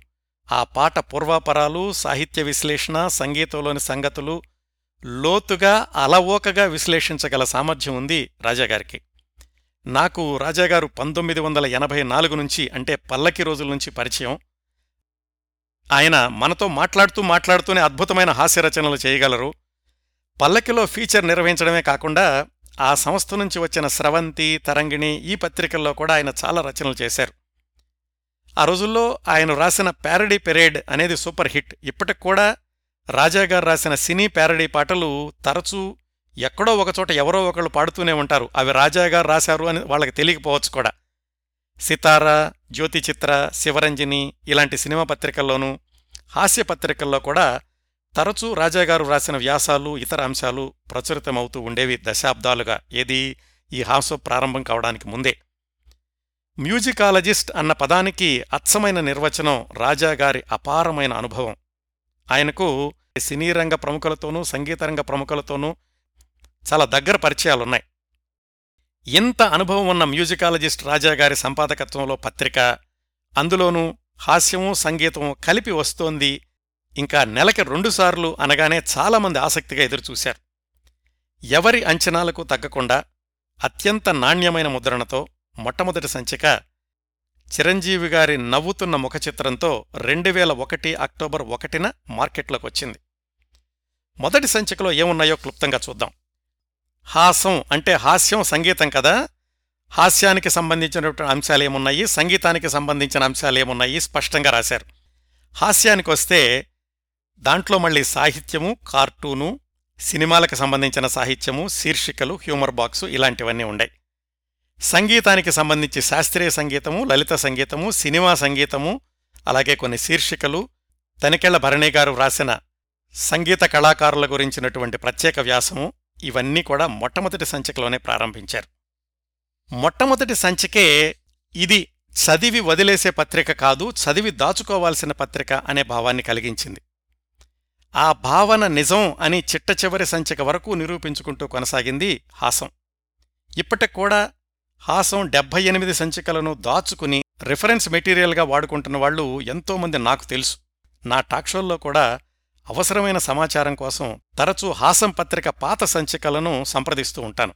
A: ఆ పాట పూర్వాపరాలు సాహిత్య విశ్లేషణ సంగీతంలోని సంగతులు లోతుగా అలవోకగా విశ్లేషించగల సామర్థ్యం ఉంది రాజాగారికి నాకు రాజాగారు పంతొమ్మిది వందల ఎనభై నాలుగు నుంచి అంటే పల్లకి రోజుల నుంచి పరిచయం. ఆయన మనతో మాట్లాడుతూ మాట్లాడుతూనే అద్భుతమైన హాస్యరచనలు చేయగలరు. పల్లకిలో ఫీచర్ నిర్వహించడమే కాకుండా ఆ సంస్థ నుంచి వచ్చిన స్రవంతి తరంగిణి ఈ పత్రికల్లో కూడా ఆయన చాలా రచనలు చేశారు. ఆ రోజుల్లో ఆయన రాసిన ప్యారడీ పెరేడ్ అనేది సూపర్ హిట్ ఇప్పటికి కూడా రాజాగారు రాసిన సినీ ప్యారడీ పాటలు తరచూ ఎక్కడో ఒకచోట ఎవరో ఒకళ్ళు పాడుతూనే ఉంటారు. అవి రాజాగారు రాశారు అని వాళ్ళకి తెలియకపోవచ్చు కూడా. సితార జ్యోతి చిత్ర శివరంజని ఇలాంటి సినిమా పత్రికల్లోనూ హాస్య పత్రికల్లో కూడా తరచూ రాజాగారు రాసిన వ్యాసాలు ఇతర అంశాలు ప్రచురితమవుతూ ఉండేవి దశాబ్దాలుగా. ఏది? ఈ హాస్య ప్రారంభం కావడానికి ముందే. మ్యూజికాలజిస్ట్ అన్న పదానికి అచ్చమైన నిర్వచనం రాజాగారి అపారమైన అనుభవం. ఆయనకు సినీ రంగ ప్రముఖులతోనూ సంగీతరంగ ప్రముఖులతోనూ చాలా దగ్గర పరిచయాలున్నాయి. ఇంత అనుభవం ఉన్న మ్యూజికాలజిస్ట్ రాజాగారి సంపాదకత్వంలో పత్రిక అందులోనూ హాస్యము సంగీతము కలిపి వస్తోంది ఇంకా నెలకి రెండుసార్లు అనగానే చాలామంది ఆసక్తిగా ఎదురుచూశారు. ఎవరి అంచనాలకు తగ్గకుండా అత్యంత నాణ్యమైన ముద్రణతో మొట్టమొదటి సంచిక చిరంజీవి గారి నవ్వుతున్న ముఖచిత్రంతో రెండు వేల ఒకటి అక్టోబర్ ఒకటిన మార్కెట్లోకి వచ్చింది. మొదటి సంచికలో ఏమున్నాయో క్లుప్తంగా చూద్దాం. హాసం అంటే హాస్యం సంగీతం కదా? హాస్యానికి సంబంధించినటువంటి అంశాలేమున్నాయి? సంగీతానికి సంబంధించిన అంశాలేమున్నాయి? స్పష్టంగా రాశారు. హాస్యానికి వస్తే దాంట్లో మళ్ళీ సాహిత్యము కార్టూను సినిమాలకు సంబంధించిన సాహిత్యము శీర్షికలు హ్యూమర్ బాక్సు ఇలాంటివన్నీ ఉండాయి. సంగీతానికి సంబంధించి శాస్త్రీయ సంగీతము లలిత సంగీతము సినిమా సంగీతము అలాగే కొన్ని శీర్షికలు తనికెళ్ళ భరణి గారు వ్రాసిన సంగీత కళాకారుల గురించినటువంటి ప్రత్యేక వ్యాసము ఇవన్నీ కూడా మొట్టమొదటి సంచికలోనే ప్రారంభించారు. మొట్టమొదటి సంచికే ఇది చదివి వదిలేసే పత్రిక కాదు చదివి దాచుకోవాల్సిన పత్రిక అనే భావాన్ని కలిగించింది. ఆ భావన నిజం అని చిట్ట చివరి సంచిక వరకు నిరూపించుకుంటూ కొనసాగింది హాసం. ఇప్పటికూడా హాసం డెబ్బై ఎనిమిది సంచికలను దాచుకుని రిఫరెన్స్ మెటీరియల్గా వాడుకుంటున్న వాళ్ళు ఎంతోమంది నాకు తెలుసు. నా టాక్షోల్లో కూడా అవసరమైన సమాచారం కోసం తరచూ హాసం పత్రిక పాత సంచికలను సంప్రదిస్తూ ఉంటాను.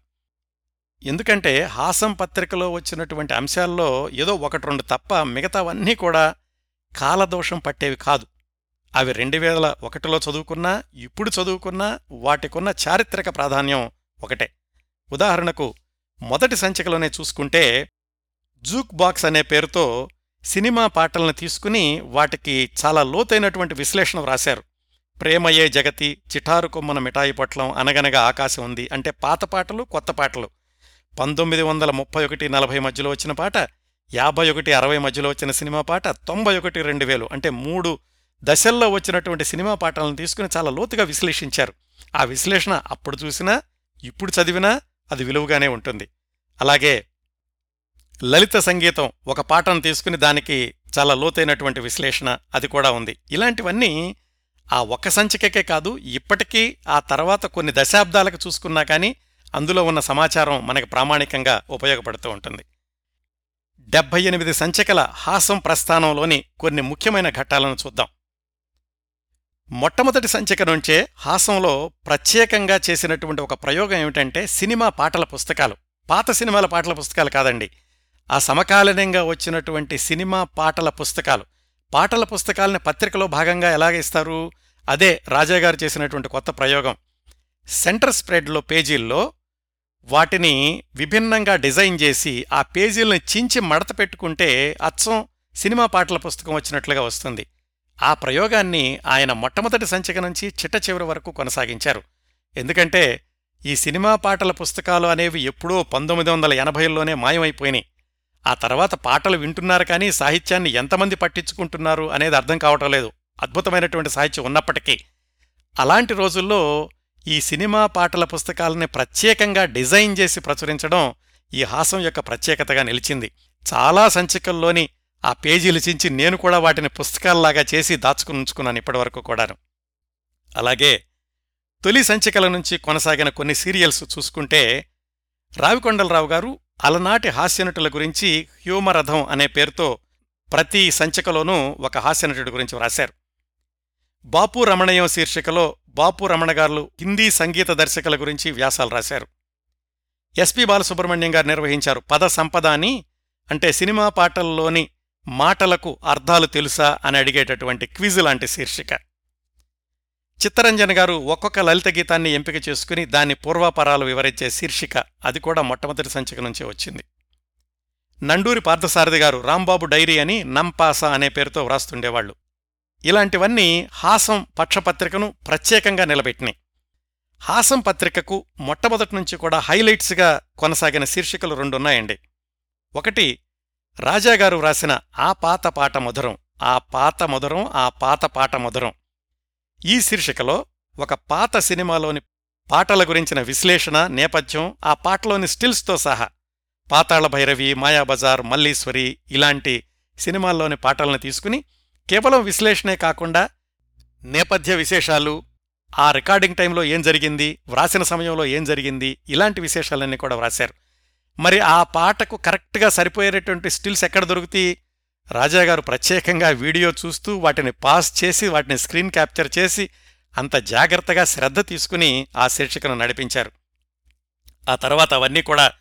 A: ఎందుకంటే హాసం పత్రికలో వచ్చినటువంటి అంశాల్లో ఏదో ఒకటి రెండు తప్ప మిగతావన్నీ కూడా కాలదోషం పట్టేవి కాదు. అవి రెండు వేల ఒకటిలో చదువుకున్నా ఇప్పుడు చదువుకున్నా వాటికున్న చారిత్రక ప్రాధాన్యం ఒకటే. ఉదాహరణకు మొదటి సంచికలోనే చూసుకుంటే జూక్ బాక్స్ అనే పేరుతో సినిమా పాటలను తీసుకుని వాటికి చాలా లోతైనటువంటి విశ్లేషణ వ్రాశారు. ప్రేమయే జగతి చిఠారు కొమ్మన మిఠాయి పొట్లం అనగనగా ఆకాశం ఉంది అంటే పాత పాటలు కొత్త పాటలు. పంతొమ్మిది వందల ముప్పై ఒకటి నలభై మధ్యలో వచ్చిన పాట యాభై ఒకటి అరవై మధ్యలో వచ్చిన సినిమా పాట తొంభై ఒకటి రెండు వేలు అంటే మూడు దశల్లో వచ్చినటువంటి సినిమా పాటలను తీసుకుని చాలా లోతుగా విశ్లేషించారు. ఆ విశ్లేషణ అప్పుడు చూసినా ఇప్పుడు చదివినా అది విలువగానే ఉంటుంది. అలాగే లలిత సంగీతం ఒక పాటను తీసుకుని దానికి చాలా లోతైనటువంటి విశ్లేషణ అది కూడా ఉంది. ఇలాంటివన్నీ ఆ ఒక్క సంచికకే కాదు ఇప్పటికీ ఆ తర్వాత కొన్ని దశాబ్దాలకు చూసుకున్నా కానీ అందులో ఉన్న సమాచారం మనకు ప్రామాణికంగా ఉపయోగపడుతూ ఉంటుంది. డెబ్బై ఎనిమిది సంచికల హాసం ప్రస్థానంలోని కొన్ని ముఖ్యమైన ఘట్టాలను చూద్దాం. మొట్టమొదటి సంచిక నుంచే హాసంలో ప్రత్యేకంగా చేసినటువంటి ఒక ప్రయోగం ఏమిటంటే సినిమా పాటల పుస్తకాలు. పాత సినిమాల పాటల పుస్తకాలు కాదండి. ఆ సమకాలీనంగా వచ్చినటువంటి సినిమా పాటల పుస్తకాలు. పాటల పుస్తకాలని పత్రికలో భాగంగా ఎలాగ ఇస్తారు? అదే రాజాగారు చేసినటువంటి కొత్త ప్రయోగం. సెంటర్ స్ప్రెడ్లో పేజీల్లో వాటిని విభిన్నంగా డిజైన్ చేసి ఆ పేజీలను చించి మడత పెట్టుకుంటే అచ్చం సినిమా పాటల పుస్తకం వచ్చినట్లుగా వస్తుంది. ఆ ప్రయోగాన్ని ఆయన మొట్టమొదటి సంచిక నుంచి చిట్ట చివరి వరకు కొనసాగించారు. ఎందుకంటే ఈ సినిమా పాటల పుస్తకాలు అనేవి ఎప్పుడో పంతొమ్మిది వందల ఎనభైల్లోనే మాయమైపోయినాయి. ఆ తర్వాత పాటలు వింటున్నారు కానీ సాహిత్యాన్ని ఎంతమంది పట్టించుకుంటున్నారు అనేది అర్థం కావటం లేదు. అద్భుతమైనటువంటి సాహిత్యం ఉన్నప్పటికీ. అలాంటి రోజుల్లో ఈ సినిమా పాటల పుస్తకాలని ప్రత్యేకంగా డిజైన్ చేసి ప్రచురించడం ఈ హాసం యొక్క ప్రత్యేకతగా నిలిచింది. చాలా సంచికల్లోని ఆ పేజీలు చించి నేను కూడా వాటిని పుస్తకాల్లాగా చేసి దాచుకునుంచుకున్నాను ఇప్పటివరకు కూడాను. అలాగే తొలి సంచికల నుంచి కొనసాగిన కొన్ని సీరియల్స్ చూసుకుంటే రావికొండలరావు గారు అలనాటి హాస్యనటుల గురించి హ్యూమరథం అనే పేరుతో ప్రతి సంచికలోనూ ఒక హాస్యనటుడి గురించి వ్రాశారు. బాపు రమణయం శీర్షికలో బాపు రమణ గారు హిందీ సంగీత దర్శకుల గురించి వ్యాసాలు రాశారు. ఎస్పి బాలసుబ్రహ్మణ్యం గారు నిర్వహించారు పద సంపద అని అంటే సినిమా పాటల్లోని మాటలకు అర్థాలు తెలుసా అని అడిగేటటువంటి క్విజ్ లాంటి శీర్షిక. చిత్తరంజన్ గారు ఒక్కొక్క లలిత గీతాన్ని ఎంపిక చేసుకుని దాని పూర్వాపరాలు వివరించే శీర్షిక. అది కూడా మొట్టమొదటి సంచిక నుంచే వచ్చింది. నండూరి పార్థసారథి గారు రాంబాబు డైరీ అని నంపాస అనే పేరుతో వ్రాస్తుండేవాళ్ళు ఇలాంటివన్నీ హాసం పక్షపత్రికను ప్రత్యేకంగా నిలబెట్టినాయి. హాసం పత్రికకు మొట్టమొదటి నుంచి కూడా హైలైట్స్గా కొనసాగిన శీర్షికలు రెండున్నాయండి. ఒకటి రాజాగారు వ్రాసిన ఆ పాత పాట మధురం ఆ పాత మధురం ఆ పాత పాట మధురం. ఈ శీర్షికలో ఒక పాత సినిమాలోని పాటల గురించిన విశ్లేషణ నేపథ్యం ఆ పాటలోని స్టిల్స్తో సహా పాతాళ భైరవి మాయాబజార్ మల్లీశ్వరి ఇలాంటి సినిమాల్లోని పాటలను తీసుకుని కేవలం విశ్లేషణే కాకుండా నేపథ్య విశేషాలు ఆ రికార్డింగ్ టైంలో ఏం జరిగింది వ్రాసిన సమయంలో ఏం జరిగింది ఇలాంటి విశేషాలన్నీ కూడా వ్రాశారు. మరి ఆ పాటకు కరెక్ట్గా సరిపోయేటటువంటి స్టిల్స్ ఎక్కడ దొరుకుతాయి? రాజాగారు ప్రత్యేకంగా వీడియో చూస్తూ వాటిని పాస్ చేసి వాటిని స్క్రీన్ క్యాప్చర్ చేసి అంత జాగ్రత్తగా శ్రద్ధ తీసుకుని ఆ శీర్షికను నడిపించారు. ఆ తర్వాత అవన్నీ కూడా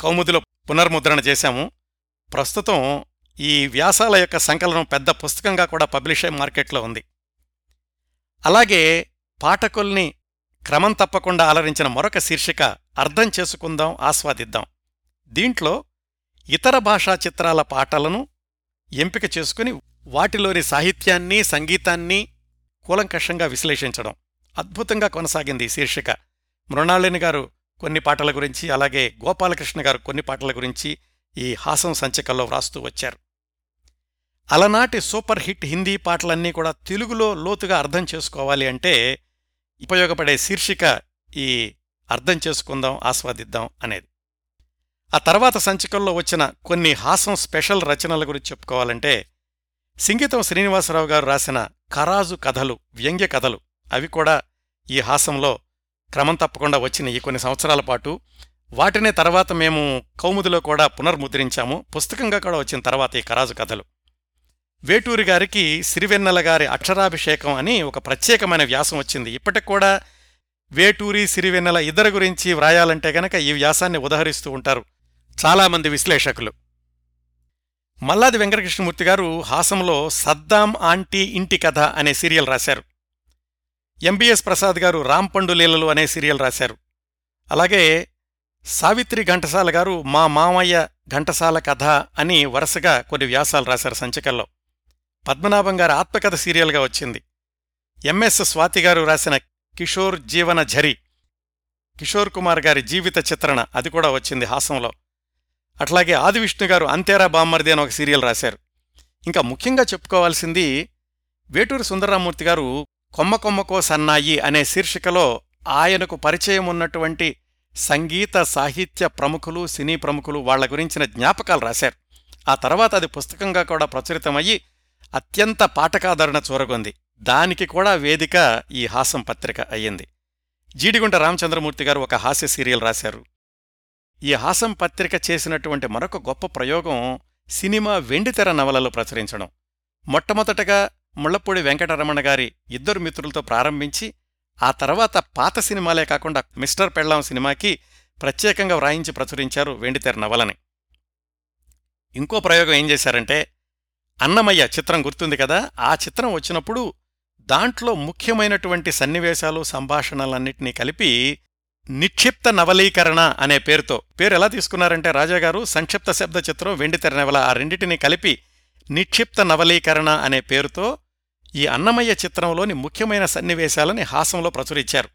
A: కౌముదిలో పునర్ముద్రణ చేశాము. ప్రస్తుతం ఈ వ్యాసాల యొక్క సంకలనం పెద్ద పుస్తకంగా కూడా పబ్లిష్ అయ్యే మార్కెట్లో ఉంది. అలాగే పాఠకుల్ని క్రమం తప్పకుండా అలరించిన మరొక శీర్షిక అర్థం చేసుకుందాం ఆస్వాదిద్దాం. దీంట్లో ఇతర భాషా చిత్రాల పాటలను ఎంపిక చేసుకుని వాటిలోని సాహిత్యాన్ని సంగీతాన్ని కూలంకషంగా విశ్లేషించడం అద్భుతంగా కొనసాగింది ఈ శీర్షిక. మృణాళిని గారు కొన్ని పాటల గురించి అలాగే గోపాలకృష్ణ గారు కొన్ని పాటల గురించి ఈ హాసం సంచికల్లో వ్రాస్తూ వచ్చారు. అలనాటి సూపర్ హిట్ హిందీ పాటలన్నీ కూడా తెలుగులో లోతుగా అర్థం చేసుకోవాలి అంటే ఉపయోగపడే శీర్షిక ఈ అర్థం చేసుకుందాం ఆస్వాదిద్దాం అనేది. ఆ తర్వాత సంచికల్లో వచ్చిన కొన్ని హాసం స్పెషల్ రచనల గురించి చెప్పుకోవాలంటే సింగీతం శ్రీనివాసరావు గారు రాసిన ఖరాజు కథలు వ్యంగ్య కథలు అవి కూడా ఈ హాసంలో క్రమం తప్పకుండా వచ్చిన ఈ కొన్ని సంవత్సరాల పాటు. వాటినే తర్వాత మేము కౌముదిలో కూడా పునర్ముద్రించాము. పుస్తకంగా కూడా వచ్చిన తర్వాత ఈ ఖరాజు కథలు. వేటూరి గారికి సిరివెన్నెల గారి అక్షరాభిషేకం అని ఒక ప్రత్యేకమైన వ్యాసం వచ్చింది. ఇప్పటికి కూడా వేటూరి సిరివెన్నెల ఇద్దరి గురించి వ్రాయాలంటే గనక ఈ వ్యాసాన్ని ఉదహరిస్తూ ఉంటారు. చాలామంది విశ్లేషకులు. మల్లాది వెంకటకృష్ణమూర్తి గారు హాసంలో సద్దాం ఆంటీ ఇంటి కథ అనే సీరియల్ రాశారు. ఎంబీఎస్ ప్రసాద్ గారు రాంపండు లీలలు అనే సీరియల్ రాశారు. అలాగే సావిత్రి ఘంటసాల గారు మా మామయ్య ఘంటసాల కథ అని వరుసగా కొన్ని వ్యాసాలు రాశారు సంచికల్లో. పద్మనాభం గారి ఆత్మకథ సీరియల్గా వచ్చింది. ఎంఎస్ స్వాతి గారు రాసిన కిషోర్ జీవన ఝరి కిషోర్ కుమార్ గారి జీవిత చిత్రణ అది కూడా వచ్చింది హాసంలో. అట్లాగే ఆదివిష్ణు గారు అంతేరా బామ్మర్ది అని ఒక సీరియల్ రాశారు. ఇంకా ముఖ్యంగా చెప్పుకోవాల్సింది వేటూరి సుందరరామూర్తి గారు కొమ్మ కొమ్మకో సన్నాయి అనే శీర్షికలో ఆయనకు పరిచయం ఉన్నటువంటి సంగీత సాహిత్య ప్రముఖులు సినీ ప్రముఖులు వాళ్ళ గురించిన జ్ఞాపకాలు రాశారు. ఆ తర్వాత అది పుస్తకంగా కూడా ప్రచురితమయ్యి అత్యంత పాఠకాదరణ చూరగొంది. దానికి కూడా వేదిక ఈ హాసం పత్రిక అయ్యింది. జీడిగుంట రామచంద్రమూర్తి గారు ఒక హాస్య సీరియల్ రాశారు. ఈ హాసం పత్రిక చేసినటువంటి మరొక గొప్ప ప్రయోగం సినిమా వెండితెర నవలలు ప్రచురించడం. మొట్టమొదటగా ముళ్ళపూడి వెంకటరమణ గారి ఇద్దరు మిత్రులతో ప్రారంభించి ఆ తర్వాత పాత సినిమాలే కాకుండా మిస్టర్ పెళ్ళాం సినిమాకి ప్రత్యేకంగా వ్రాయించి ప్రచురించారు వెండితెర నవలని. ఇంకో ప్రయోగం ఏం చేశారంటే అన్నమయ్య చిత్రం గుర్తుంది కదా ఆ చిత్రం వచ్చినప్పుడు దాంట్లో ముఖ్యమైనటువంటి సన్నివేశాలు సంభాషణలన్నింటినీ కలిపి నిక్షిప్త నవలీకరణ అనే పేరుతో. పేరు ఎలా తీసుకున్నారంటే రాజాగారు సంక్షిప్త శబ్ద చిత్రం వెండితెర నవల ఆ రెండింటినీ కలిపి నిక్షిప్త నవలీకరణ అనే పేరుతో ఈ అన్నమయ్య చిత్రంలోని ముఖ్యమైన సన్నివేశాలని హాసంలో ప్రచురించారు.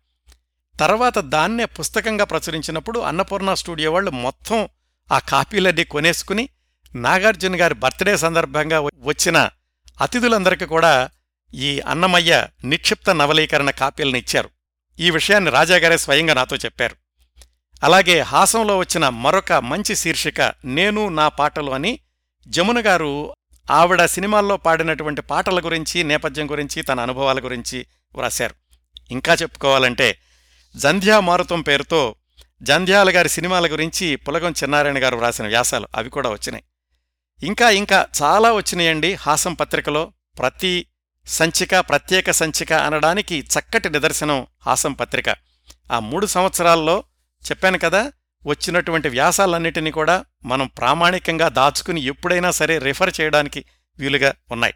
A: తర్వాత దాన్నే పుస్తకంగా ప్రచురించినప్పుడు అన్నపూర్ణ స్టూడియో వాళ్ళు మొత్తం ఆ కాపీలన్నీ కొనేసుకుని నాగార్జున గారి బర్త్డే సందర్భంగా వచ్చిన అతిథులందరికీ కూడా ఈ అన్నమయ్య నిక్షిప్త నవలీకరణ కాపీలను ఇచ్చారు. ఈ విషయాన్ని రాజాగారే స్వయంగా నాతో చెప్పారు. అలాగే హాసంలో వచ్చిన మరొక మంచి శీర్షిక నేను నా పాటలు అని జమున గారు ఆవిడ సినిమాల్లో పాడినటువంటి పాటల గురించి నేపథ్యం గురించి తన అనుభవాల గురించి వ్రాశారు. ఇంకా చెప్పుకోవాలంటే జంధ్యా మారుతం పేరుతో జంధ్యాల గారి సినిమాల గురించి పులగం చిన్నారాయణ గారు వ్రాసిన వ్యాసాలు అవి కూడా వచ్చినాయి. ఇంకా ఇంకా చాలా వచ్చినాయండి హాసం పత్రికలో ప్రతి సంచిక ప్రత్యేక సంచిక అనడానికి చక్కటి నిదర్శనం హాసం పత్రిక. ఆ మూడు సంవత్సరాల్లో చెప్పాను కదా వచ్చినటువంటి వ్యాసాలన్నిటినీ కూడా మనం ప్రామాణికంగా దాచుకుని ఎప్పుడైనా సరే రిఫర్ చేయడానికి వీలుగా ఉన్నాయి.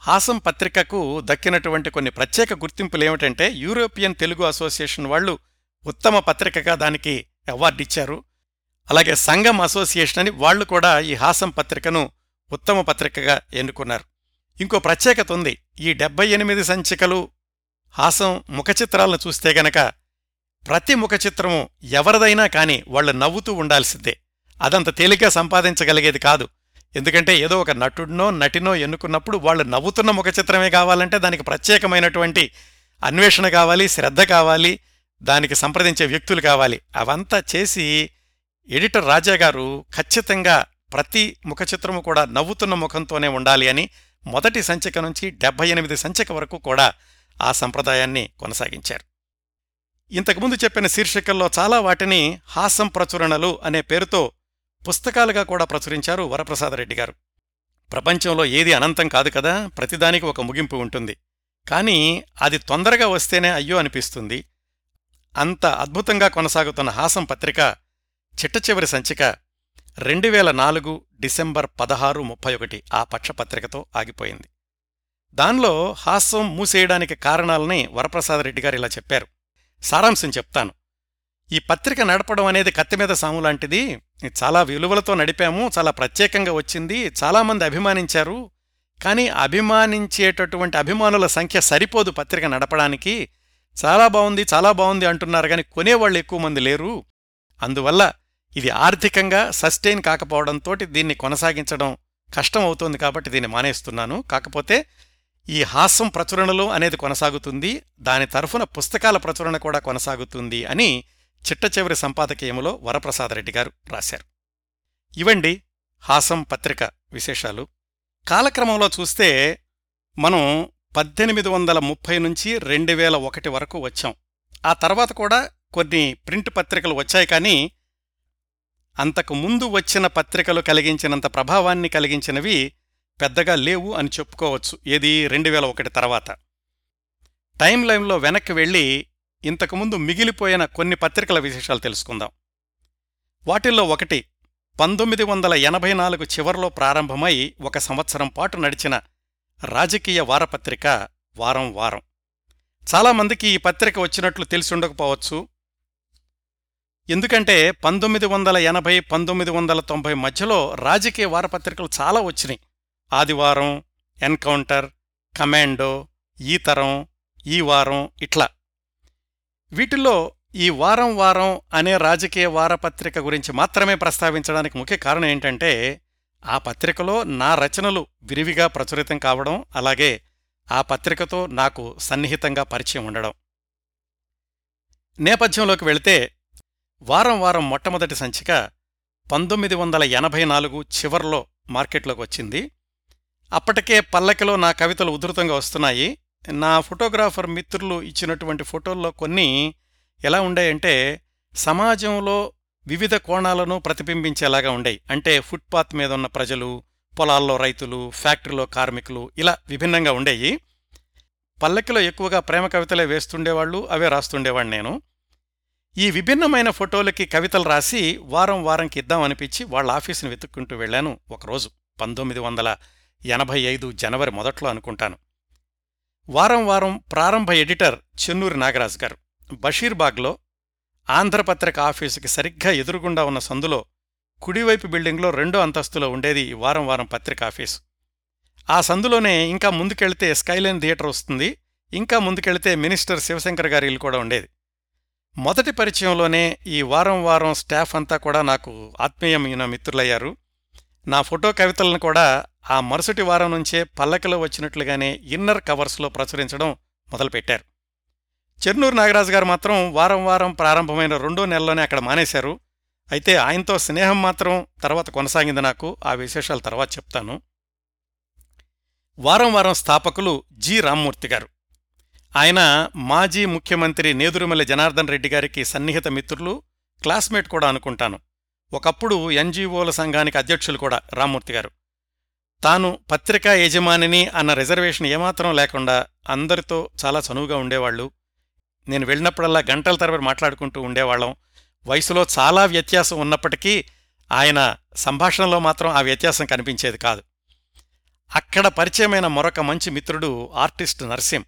A: హాసం పత్రికకు దక్కినటువంటి కొన్ని ప్రత్యేక గుర్తింపులేమిటంటే యూరోపియన్ తెలుగు అసోసియేషన్ వాళ్ళు ఉత్తమ పత్రికగా దానికి అవార్డు ఇచ్చారు. అలాగే సంఘం అసోసియేషన్ అని వాళ్ళు కూడా ఈ హాసం పత్రికను ఉత్తమ పత్రికగా ఎన్నుకున్నారు. ఇంకో ప్రత్యేకత ఉంది. ఈ డెబ్బై ఎనిమిది సంచికలు హాసం ముఖచిత్రాలను చూస్తే గనక ప్రతి ముఖచిత్రము ఎవరిదైనా కాని వాళ్ళు నవ్వుతూ ఉండాల్సిందే. అదంత తేలిగ్గా సంపాదించగలిగేది కాదు. ఎందుకంటే ఏదో ఒక నటుడినో నటినో ఎన్నుకున్నప్పుడు వాళ్ళు నవ్వుతున్న ముఖచిత్రమే కావాలంటే దానికి ప్రత్యేకమైనటువంటి అన్వేషణ కావాలి శ్రద్ధ కావాలి దానికి సంప్రదించే వ్యక్తులు కావాలి. అవంతా చేసి ఎడిటర్ రాజా గారు ఖచ్చితంగా ప్రతి ముఖచిత్రము కూడా నవ్వుతున్న ముఖంతోనే ఉండాలి అని మొదటి సంచిక నుంచి డెబ్బై ఎనిమిది సంచిక వరకు కూడా ఆ సంప్రదాయాన్ని కొనసాగించారు. ఇంతకుముందు చెప్పిన శీర్షికల్లో చాలా వాటిని హాసం ప్రచురణలు అనే పేరుతో పుస్తకాలుగా కూడా ప్రచురించారు వరప్రసాదరెడ్డి గారు. ప్రపంచంలో ఏది అనంతం కాదు కదా ప్రతిదానికి ఒక ముగింపు ఉంటుంది. కానీ అది తొందరగా వస్తేనే అయ్యో అనిపిస్తుంది. అంత అద్భుతంగా కొనసాగుతున్న హాసం పత్రిక చిట్టచివరి సంచిక రెండు వేల నాలుగు డిసెంబర్ పదహారు ముప్పై ఒకటి ఆ పక్షపత్రికతో ఆగిపోయింది. దానిలో హాస్యం మూసేయడానికి కారణాలని వరప్రసాదరెడ్డి గారు ఇలా చెప్పారు. సారాంశం చెప్తాను. ఈ పత్రిక నడపడం అనేది కత్తిమీద సాము లాంటిది. చాలా విలువలతో నడిపాము చాలా ప్రత్యేకంగా వచ్చింది చాలామంది అభిమానించారు. కానీ అభిమానించేటటువంటి అభిమానుల సంఖ్య సరిపోదు పత్రిక నడపడానికి. చాలా బాగుంది చాలా బాగుంది అంటున్నారు కానీ కొనేవాళ్ళు ఎక్కువ మంది లేరు. అందువల్ల ఇది ఆర్థికంగా సస్టైన్ కాకపోవడంతో దీన్ని కొనసాగించడం కష్టం అవుతోంది కాబట్టి దీన్ని మానేస్తున్నాను. కాకపోతే ఈ హాస్యం ప్రచురణలు అనేది కొనసాగుతుంది. దాని తరఫున పుస్తకాల ప్రచురణ కూడా కొనసాగుతుంది అని చిట్ట చివరి సంపాదకీయములో వరప్రసాదరెడ్డి గారు రాశారు. ఇవండి హాసం పత్రిక విశేషాలు. కాలక్రమంలో చూస్తే మనం పద్దెనిమిది వందల ముప్పై నుంచి రెండు వేల ఒకటి వరకు వచ్చాం. ఆ తర్వాత కూడా కొన్ని ప్రింట్ పత్రికలు వచ్చాయి కానీ అంతకు ముందు వచ్చిన పత్రికలు కలిగించినంత ప్రభావాన్ని కలిగించినవి పెద్దగా లేవు అని చెప్పుకోవచ్చు. ఏది? రెండు వేల ఒకటి తర్వాత. టైం లైన్లో వెనక్కి వెళ్ళి ఇంతకుముందు మిగిలిపోయిన కొన్ని పత్రికల విశేషాలు తెలుసుకుందాం. వాటిల్లో ఒకటి పంతొమ్మిది వందల ఎనభై నాలుగు చివర్లో ప్రారంభమై ఒక సంవత్సరం పాటు నడిచిన రాజకీయ వారపత్రిక వారం వారం. చాలామందికి ఈ పత్రిక వచ్చినట్లు తెలిసుండకపోవచ్చు ఎందుకంటే పంతొమ్మిది వందల ఎనభై పంతొమ్మిది వందల తొంభై మధ్యలో రాజకీయ వారపత్రికలు చాలా వచ్చినాయి. ఆదివారం ఎన్కౌంటర్ కమాండో ఈ తరం ఈ వారం ఇట్లా. వీటిల్లో ఈ వారం వారం అనే రాజకీయ వారపత్రిక గురించి మాత్రమే ప్రస్తావించడానికి ముఖ్య కారణం ఏంటంటే ఆ పత్రికలో నా రచనలు విరివిగా ప్రచురితం కావడం అలాగే ఆ పత్రికతో నాకు సన్నిహితంగా పరిచయం ఉండడం. నేపథ్యంలోకి వెళితే వారం వారం మొట్టమొదటి సంచిక పంతొమ్మిది వందల ఎనభై నాలుగు చివర్లో మార్కెట్లోకి వచ్చింది. అప్పటికే పల్లకిలో నా కవితలు ఉధృతంగా వస్తున్నాయి. నా ఫోటోగ్రాఫర్ మిత్రులు ఇచ్చినటువంటి ఫోటోల్లో కొన్ని ఎలా ఉండాయంటే సమాజంలో వివిధ కోణాలను ప్రతిబింబించేలాగా ఉండేవి అంటే ఫుట్పాత్ మీద ఉన్న ప్రజలు పొలాల్లో రైతులు ఫ్యాక్టరీలో కార్మికులు ఇలా విభిన్నంగా ఉండేవి పల్లకిలో ఎక్కువగా ప్రేమ కవితలే వేస్తుండేవాళ్ళు అవే రాస్తుండేవాడిని నేను. ఈ విభిన్నమైన ఫోటోలకి కవితలు రాసి వారం వారంకి ఇద్దామనిపించి వాళ్ళ ఆఫీసుని వెతుక్కుంటూ వెళ్ళాను ఒకరోజు పంతొమ్మిది వందల ఎనభై ఐదు జనవరి మొదట్లో అనుకుంటాను. వారం వారం ప్రారంభ ఎడిటర్ చెన్నూరి నాగరాజు గారు. బషీర్బాగ్లో ఆంధ్రపత్రిక ఆఫీసుకి సరిగ్గా ఎదురుగుండా ఉన్న సందులో కుడివైపు బిల్డింగ్లో రెండో అంతస్తులో ఉండేది వారం వారం పత్రిక ఆఫీసు. ఆ సందులోనే ఇంకా ముందుకెళ్తే స్కైలైన్ థియేటర్ వస్తుంది ఇంకా ముందుకెళ్తే మినిస్టర్ శివశంకర్ గారి ఇల్లు కూడా ఉండేది. మొదటి పరిచయంలోనే ఈ వారం వారం స్టాఫ్ అంతా కూడా నాకు ఆత్మీయమైన మిత్రులయ్యారు. నా ఫోటో కవితలను కూడా ఆ మరుసటి వారం నుంచే పల్లకిలో వచ్చినట్లుగానే ఇన్నర్ కవర్స్లో ప్రచురించడం మొదలుపెట్టారు. చెన్నూరు నాగరాజు గారు మాత్రం వారం వారం ప్రారంభమైన రెండో నెలలోనే అక్కడ మానేశారు. అయితే ఆయనతో స్నేహం మాత్రం తర్వాత కొనసాగింది నాకు. ఆ విశేషాలు తర్వాత చెప్తాను. వారం వారం స్థాపకులు జి రామ్మూర్తి గారు. ఆయన మాజీ ముఖ్యమంత్రి నేదురుమల్లి జనార్దన్ రెడ్డి గారికి సన్నిహిత మిత్రులు క్లాస్మేట్ కూడా అనుకుంటాను. ఒకప్పుడు ఎన్జీఓల సంఘానికి అధ్యక్షులు కూడా రామ్మూర్తి గారు. తాను పత్రికా యజమానిని అన్న రిజర్వేషన్ ఏమాత్రం లేకుండా అందరితో చాలా చనువుగా ఉండేవాళ్ళు నేను వెళ్ళినప్పుడల్లా గంటల తరబడి మాట్లాడుకుంటూ ఉండేవాళ్ళం. వయసులో చాలా వ్యత్యాసం ఉన్నప్పటికీ ఆయన సంభాషణలో మాత్రం ఆ వ్యత్యాసం కనిపించేది కాదు. అక్కడ పరిచయమైన మరొక మంచి మిత్రుడు ఆర్టిస్ట్ నర్సింహ్.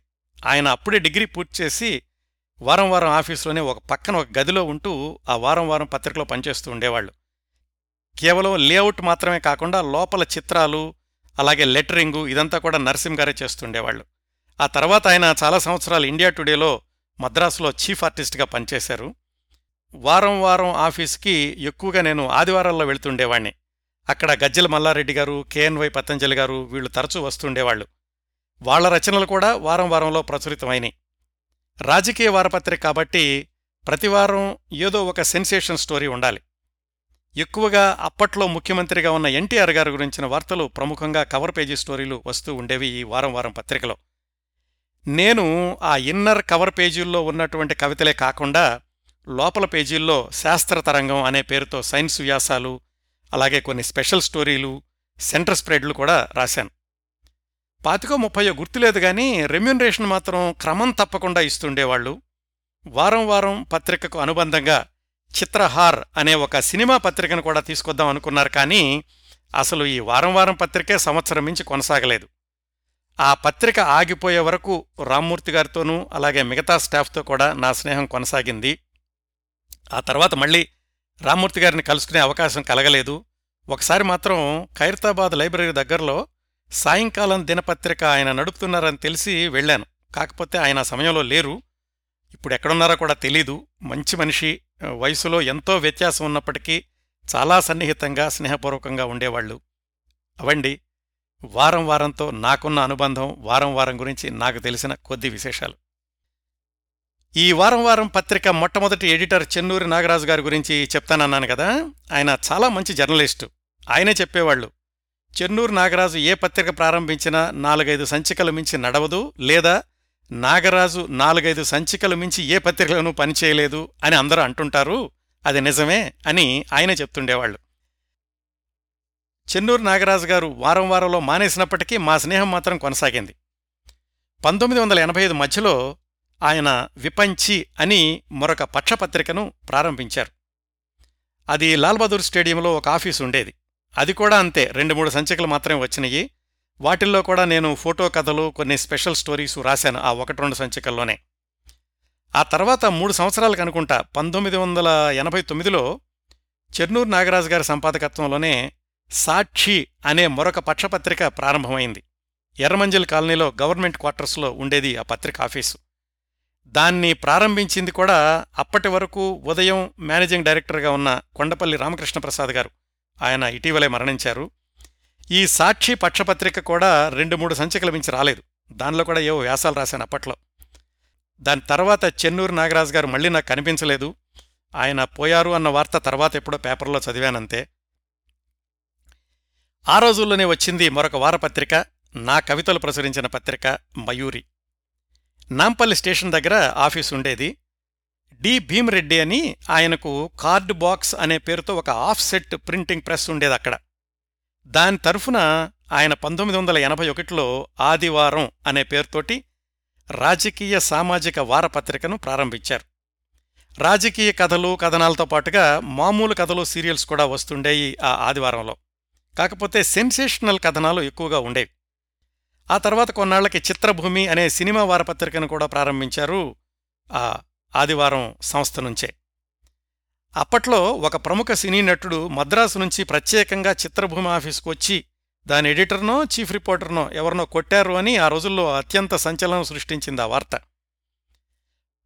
A: ఆయన అప్పుడే డిగ్రీ పూర్తి చేసి వారం వారం ఆఫీసులోనే ఒక పక్కన ఒక గదిలో ఉంటూ ఆ వారం వారం పత్రికలో పనిచేస్తూ ఉండేవాళ్ళు. కేవలం లేఅవుట్ మాత్రమే కాకుండా లోపల చిత్రాలు అలాగే లెటరింగు ఇదంతా కూడా నరసింహ్ గారే చేస్తుండేవాళ్ళు ఆ తర్వాత ఆయన చాలా సంవత్సరాలు ఇండియా టుడేలో మద్రాసులో చీఫ్ ఆర్టిస్ట్గా పనిచేశారు. వారం వారం ఆఫీస్కి ఎక్కువగా నేను ఆదివారాల్లో వెళ్తుండేవాణ్ణి అక్కడ గజ్జల మల్లారెడ్డి గారు కేఎన్వై పతంజలి గారు వీళ్ళు తరచూ వస్తుండేవాళ్ళు వాళ్ళ రచనలు కూడా వారం వారంలో ప్రచురితమైనాయి. రాజకీయ వారపత్రిక కాబట్టి ప్రతివారం ఏదో ఒక సెన్సేషన్ స్టోరీ ఉండాలి. ఎక్కువగా అప్పట్లో ముఖ్యమంత్రిగా ఉన్న ఎన్టీఆర్ గారి గురించిన వార్తలు ప్రముఖంగా కవర్ పేజీ స్టోరీలు వస్తూ ఉండేవి ఈ వారం వారం పత్రికలో. నేను ఆ ఇన్నర్ కవర్ పేజీల్లో ఉన్నటువంటి కవితలే కాకుండా లోపల పేజీల్లో శాస్త్ర తరంగం అనే పేరుతో సైన్స్ వ్యాసాలు అలాగే కొన్ని స్పెషల్ స్టోరీలు సెంటర్ స్ప్రెడ్లు కూడా రాశాను. పాతికో ముప్పయో గుర్తులేదు కానీ రెమ్యునరేషన్ మాత్రం క్రమం తప్పకుండా ఇస్తుండేవాళ్ళు వారం వారం పత్రికకు అనుబంధంగా చిత్రహార్ అనే ఒక సినిమా పత్రికను కూడా తీసుకొద్దాం అనుకున్నారు కానీ అసలు ఈ వారం వారం పత్రికే సంవత్సరం మించి కొనసాగలేదు. ఆ పత్రిక ఆగిపోయే వరకు రామ్మూర్తి గారితోనూ అలాగే మిగతా స్టాఫ్తో కూడా నా స్నేహం కొనసాగింది. ఆ తర్వాత మళ్ళీ రామ్మూర్తి గారిని కలుసుకునే అవకాశం కలగలేదు. ఒకసారి మాత్రం ఖైరతాబాద్ లైబ్రరీ దగ్గరలో సాయంకాలం దినపత్రిక ఆయన నడుపుతున్నారని తెలిసి వెళ్ళాను. కాకపోతే ఆయన సమయంలో లేరు. ఇప్పుడు ఎక్కడున్నారో కూడా తెలీదు. మంచి మనిషి వయసులో ఎంతో వ్యత్యాసం ఉన్నప్పటికీ చాలా సన్నిహితంగా స్నేహపూర్వకంగా ఉండేవాళ్ళు. అవండి వారం వారంతో నాకున్న అనుబంధం వారం వారం గురించి నాకు తెలిసిన కొద్ది విశేషాలు. ఈ వారం వారం పత్రిక మొట్టమొదటి ఎడిటర్ చెన్నూరి నాగరాజు గారి గురించి చెప్తానన్నాను కదా. ఆయన చాలా మంచి జర్నలిస్టు. ఆయనే చెప్పేవాళ్ళు. చెన్నూరు నాగరాజు ఏ పత్రిక ప్రారంభించినా నాలుగైదు సంచికలు మించి నడవదు లేదా నాగరాజు నాలుగైదు సంచికలు మించి ఏ పత్రికలను పనిచేయలేదు అని అందరూ అంటుంటారు అది నిజమే అని ఆయన చెప్తుండేవాళ్ళు చెన్నూరు నాగరాజు గారు వారం వారంలో మానేసినప్పటికీ మా స్నేహం మాత్రం కొనసాగింది. పంతొమ్మిది వందల ఎనభై ఐదు మధ్యలో ఆయన విపంచి అని మరొక పక్షపత్రికను ప్రారంభించారు. అది లాల్బహదూర్ స్టేడియంలో ఒక ఆఫీసు ఉండేది. అది కూడా అంతే. రెండు మూడు సంచికలు మాత్రమే వచ్చినాయి. వాటిల్లో కూడా నేను ఫోటో కథలు కొన్ని స్పెషల్ స్టోరీస్ రాశాను ఆ ఒకటి రెండు సంచికల్లోనే. ఆ తర్వాత మూడు సంవత్సరాలకు అనుకుంటా పంతొమ్మిది వందల ఎనభై తొమ్మిదిలో చెర్నూరు నాగరాజు గారి సంపాదకత్వంలోనే సాక్షి అనే మరొక పక్షపత్రిక ప్రారంభమైంది. ఎర్రమంజిల్ కాలనీలో గవర్నమెంట్ క్వార్టర్స్లో ఉండేది ఆ పత్రిక ఆఫీసు. దాన్ని ప్రారంభించింది కూడా అప్పటి వరకు ఉదయం మేనేజింగ్ డైరెక్టర్గా ఉన్న కొండపల్లి రామకృష్ణప్రసాద్ గారు. ఆయన ఇటీవలే మరణించారు. ఈ సాక్షి పక్షపత్రిక కూడా రెండు మూడు సంచికల మించి రాలేదు. దానిలో కూడా ఏవో వ్యాసాలు రాశాను అప్పట్లో. దాని తర్వాత చెన్నూరు నాగరాజు గారు మళ్ళీ నాకు కనిపించలేదు. ఆయన పోయారు అన్న వార్త తర్వాత ఎప్పుడో పేపర్లో చదివానంతే. ఆ రోజుల్లోనే వచ్చింది మరొక వారపత్రిక నా కవితలు ప్రచురించిన పత్రిక మయూరి. నాంపల్లి స్టేషన్ దగ్గర ఆఫీస్ ఉండేది డి భీమరెడ్డి అని ఆయనకు కార్డ్ బాక్స్ అనే పేరుతో ఒక ఆఫ్సెట్ ప్రింటింగ్ ప్రెస్ ఉండేది అక్కడ. దాని తరఫున ఆయన పంతొమ్మిది వందల ఎనభై ఒకటిలో ఆదివారం అనే పేరుతోటి రాజకీయ సామాజిక వారపత్రికను ప్రారంభించారు. రాజకీయ కథలు కథనాలతో పాటుగా మామూలు కథలు సీరియల్స్ కూడా వస్తుండేవి ఆ ఆదివారంలో. కాకపోతే సెన్సేషనల్ కథనాలు ఎక్కువగా ఉండేవి. ఆ తర్వాత కొన్నాళ్ళకి చిత్రభూమి అనే సినిమా వారపత్రికను కూడా ప్రారంభించారు ఆ ఆదివారం సంస్థ నుంచే. అప్పట్లో ఒక ప్రముఖ సినీ నటుడు మద్రాసు నుంచి ప్రత్యేకంగా చిత్రభూమి ఆఫీసుకు వచ్చి దాని ఎడిటర్నో చీఫ్ రిపోర్టర్నో ఎవరినో కొట్టారు అని ఆ రోజుల్లో అత్యంత సంచలనం సృష్టించింది ఆ వార్త.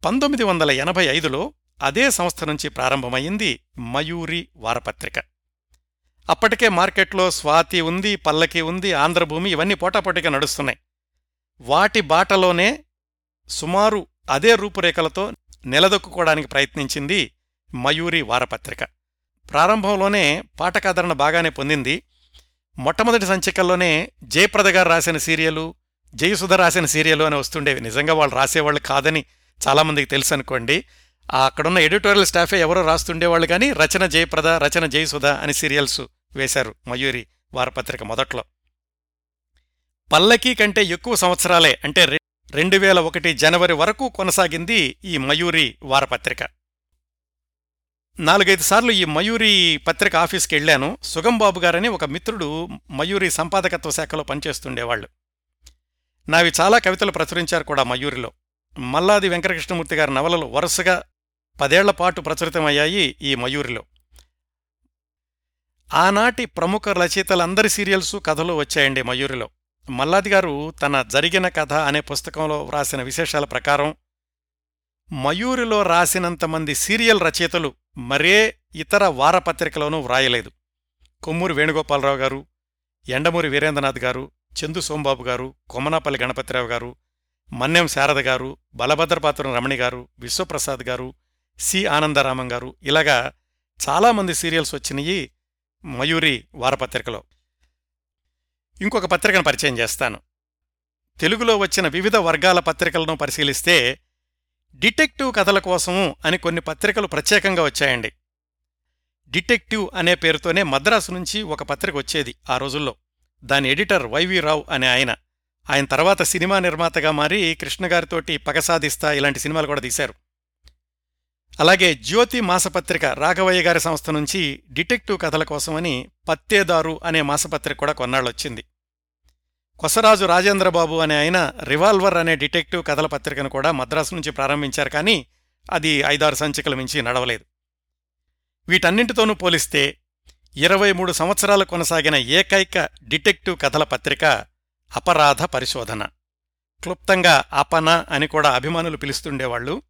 A: పంతొమ్మిది వందల ఎనభై ఐదులో అదే సంస్థ నుంచి ప్రారంభమైంది మయూరి వారపత్రిక. అప్పటికే మార్కెట్లో స్వాతి ఉంది పల్లకి ఉంది ఆంధ్రభూమి ఇవన్నీ పోటాపోటీగా నడుస్తున్నాయి. వాటి బాటలోనే సుమారు అదే రూపురేఖలతో నిలదొక్కుకోవడానికి ప్రయత్నించింది మయూరి వారపత్రిక. ప్రారంభంలోనే పాఠకాదరణ బాగానే పొందింది. మొట్టమొదటి సంచికల్లోనే జయప్రద గారు రాసిన సీరియలు జయసుధ రాసిన సీరియలు అని వస్తుండేవి. నిజంగా వాళ్ళు రాసేవాళ్ళు కాదని చాలామందికి తెలుసు అనుకోండి. అక్కడున్న ఎడిటోరియల్ స్టాఫే ఎవరో రాస్తుండేవాళ్ళు కానీ రచన జయప్రద రచన జయసుధ అని సీరియల్స్ వేశారు మయూరి వారపత్రిక మొదట్లో. పల్లకీ కంటే ఎక్కువ సంవత్సరాలే అంటే రెండు వేల ఒకటి జనవరి వరకు కొనసాగింది ఈ మయూరి వారపత్రిక. నాలుగైదు సార్లు ఈ మయూరి పత్రిక ఆఫీస్కి వెళ్ళాను సుగంబాబు గారని ఒక మిత్రుడు మయూరి సంపాదకత్వ శాఖలో పనిచేస్తుండేవాళ్ళు నావి చాలా కవితలు ప్రచురించారు కూడా మయూరిలో. మల్లాది వెంకటకృష్ణమూర్తి గారి నవలలు వరుసగా పదేళ్ళపాటు ప్రచురితమయ్యాయి ఈ మయూరిలో. ఆనాటి ప్రముఖ రచయితలందరి సీరియల్సు కథలు వచ్చాయండి మయూరిలో. మల్లాది గారు తన జరిగిన కథ అనే పుస్తకంలో వ్రాసిన విశేషాల ప్రకారం మయూరిలో రాసినంతమంది సీరియల్ రచయితలు మరే ఇతర వారపత్రికలోనూ వ్రాయలేదు. కొమ్మూరి వేణుగోపాలరావు గారు ఎండమూరి వీరేంద్రనాథ్ గారు చందు సోంబాబు గారు కొమ్మనాపల్లి గణపతిరావు గారు మన్నెం శారద గారు బలభద్రపాత్రం రమణి గారు విశ్వప్రసాద్ గారు సి. ఆనందరామం గారు ఇలాగా చాలామంది సీరియల్స్ వచ్చినాయి మయూరి వారపత్రికలో. ఇంకొక పత్రికను పరిచయం చేస్తాను. తెలుగులో వచ్చిన వివిధ వర్గాల పత్రికలను పరిశీలిస్తే డిటెక్టివ్ కథల కోసము అని కొన్ని పత్రికలు ప్రత్యేకంగా వచ్చాయండి. డిటెక్టివ్ అనే పేరుతోనే మద్రాసు నుంచి ఒక పత్రిక వచ్చేది ఆ రోజుల్లో. దాని ఎడిటర్ వైవి రావు అనే ఆయన. ఆయన తర్వాత సినిమా నిర్మాతగా మారి కృష్ణగారితోటి పగసాధిస్తా ఇలాంటి సినిమాలు కూడా తీశారు. అలాగే జ్యోతి మాసపత్రిక రాఘవయ్య గారి సంస్థ నుంచి డిటెక్టివ్ కథల కోసమని పత్తేదారు అనే మాసపత్రిక కూడా కొన్నాళ్ళొచ్చింది. కొసరాజు రాజేంద్రబాబు అనే ఆయన రివాల్వర్ అనే డిటెక్టివ్ కథల పత్రికను కూడా మద్రాసు నుంచి ప్రారంభించారు కానీ అది ఐదారు సంచికల మించి నడవలేదు. వీటన్నింటితోనూ పోలిస్తే ఇరవై మూడు సంవత్సరాలు కొనసాగిన ఏకైక డిటెక్టివ్ కథల పత్రిక అపరాధ పరిశోధన. క్లుప్తంగా అపన అని కూడా అభిమానులు పిలుస్తుండేవాళ్ళు